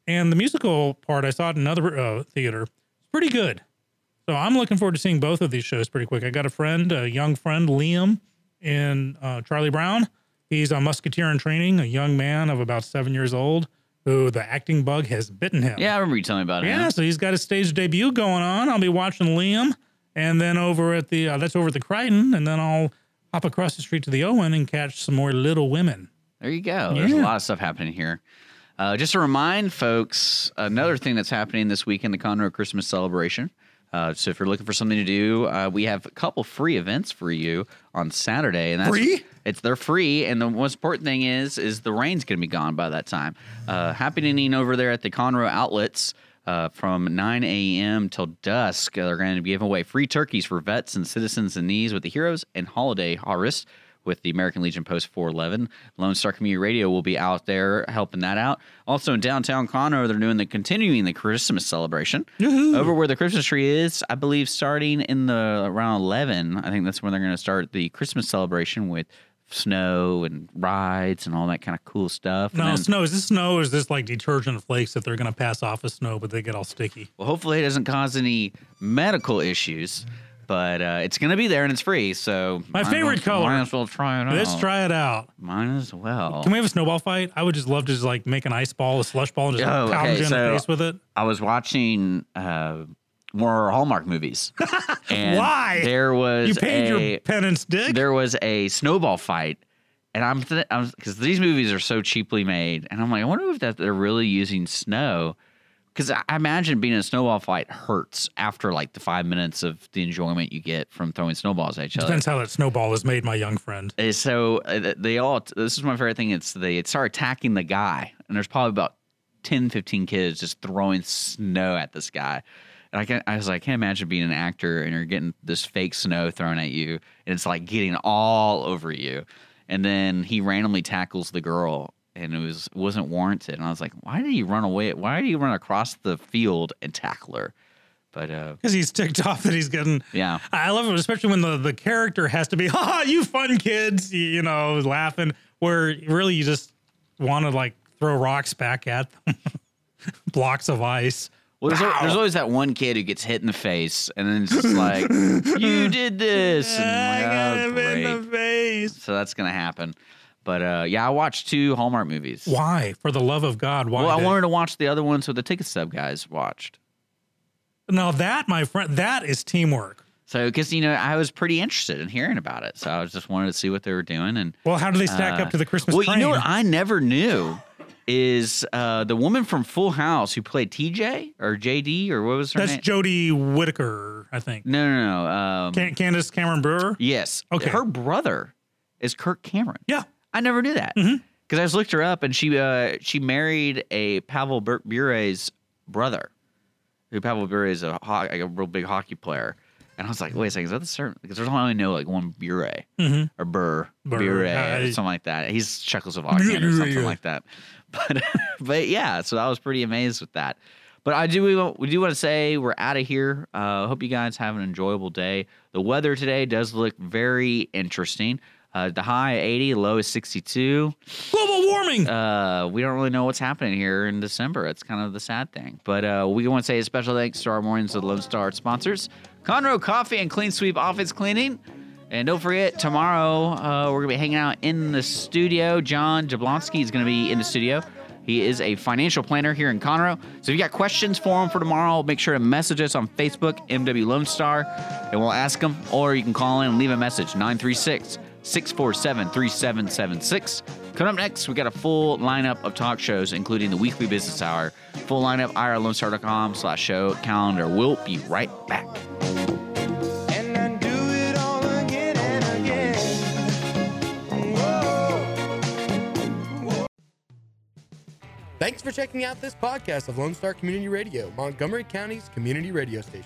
And the musical part, I saw it in another uh, theater. It's pretty good. So I'm looking forward to seeing both of these shows pretty quick. I got a friend, a young friend, Liam, in uh, Charlie Brown. He's a musketeer in training, a young man of about seven years old, who the acting bug has bitten him. Yeah, I remember you telling me about it. Yeah, so he's got his stage debut going on. I'll be watching Liam, and then over at the uh, that's over at the Crighton, and then I'll hop across the street to the Owen and catch some more Little Women. There you go. There's a lot of stuff happening here. Uh, just to remind folks, another thing that's happening this weekend, the Conroe Christmas celebration. Uh, so if you're looking for something to do, uh, we have a couple free events for you on Saturday, and that's Free? It's they're free, and the most important thing is is the rain's going to be gone by that time. Uh, happening over there at the Conroe outlets. Uh, from 9 a.m. till dusk, they're going to be giving away free turkeys for vets and citizens in needs with the Heroes and Holiday Harvest with the American Legion Post 411. Lone Star Community Radio will be out there helping that out. Also in downtown Conroe, they're doing the continuing the Christmas celebration over where the Christmas tree is. I believe starting in the around 11. I think that's when they're going to start the Christmas celebration with snow and rides and all that kind of cool stuff. And No, then- snow. Is this snow or is this like detergent flakes that they're going to pass off as snow, but they get all sticky? Well, hopefully it doesn't cause any medical issues. But uh, it's going to be there and it's free. So My might as favorite well- color. Might as well try it out. Let's try it out. Might as well. Can we have a snowball fight? I would just love to just like make an ice ball, a slush ball, and just Oh, pound okay, you in so- the face with it. I was watching uh, more Hallmark movies. and Why? There was You paid a, your penance, dick. there was a snowball fight, and I'm th- I'm because these movies are so cheaply made, and I'm like, I wonder if that they're really using snow. Because I imagine being in a snowball fight hurts after like the five minutes of the enjoyment you get from throwing snowballs at each other. Depends how that snowball is made, my young friend. Uh, So uh, they all, this is my favorite thing. It's they start attacking the guy, and there's probably about 10, 15 kids just throwing snow at this guy. And I can I was like, I can't imagine being an actor and you're getting this fake snow thrown at you, and it's like getting all over you. And then he randomly tackles the girl, and it was wasn't warranted. And I was like, why did he run away? Why did he run across the field and tackle her? But uh, Because he's ticked off that he's getting. yeah, I love it, especially when the, the character has to be, ha, you fun kids, you, know, laughing, where really you just want to like throw rocks back at them, blocks of ice. Well, there's, there's always that one kid who gets hit in the face, and then it's just like, "You did this," and like, I got "Oh, him in the face. So that's gonna happen. But uh, yeah, I watched two Hallmark movies. Why? For the love of God, why? Well, I wanted to watch the other one, so the ticket stub guys watched. Now that, my friend, that is teamwork. So, because you know, I was pretty interested in hearing about it, so I was just wanted to see what they were doing. And Well, how do they stack uh, up to the Christmas well, train? you know what I never knew is uh, the woman from Full House who played TJ or JD or what was her That's name? That's Jodie Whittaker, I think. no, no, no. Um, Can- Candace Cameron Brewer. yes. Okay. Her brother is Kirk Cameron. Yeah. I never knew that because Mm-hmm. I just looked her up and she uh, she married a Pavel Bure's brother. Who Pavel Bure is a ho- like a real big hockey player, and I was like, wait a second, is that the certain? Because there's only know like one Bure or Burr Burr, Bure or I- something like that. He's Czechoslovakian or something like that. But but yeah, so I was pretty amazed with that. But I do we, want- we do want to say we're out of here. Uh, hope you guys have an enjoyable day. The weather today does look very interesting. Uh, the high 80, low is 62. Global warming. Uh, we don't really know what's happening here in December. It's kind of the sad thing. But uh, we want to say a special thanks to our Mornings with Lone Star sponsors, Conroe Coffee and Clean Sweep Office Cleaning. And don't forget, tomorrow uh, we're going to be hanging out in the studio. John Jablonski is going to be in the studio. He is a financial planner here in Conroe. So if you got questions for him for tomorrow, make sure to message us on Facebook, MW Lone Star, and we'll ask him. Or you can call in and leave a message, 936 647 3776. Coming up next, we got a full lineup of talk shows, including the weekly business hour. Full lineup, irlonestar.com slash show calendar. We'll be right back. Thanks for checking out this podcast of Lone Star Community Radio, Montgomery County's community radio station.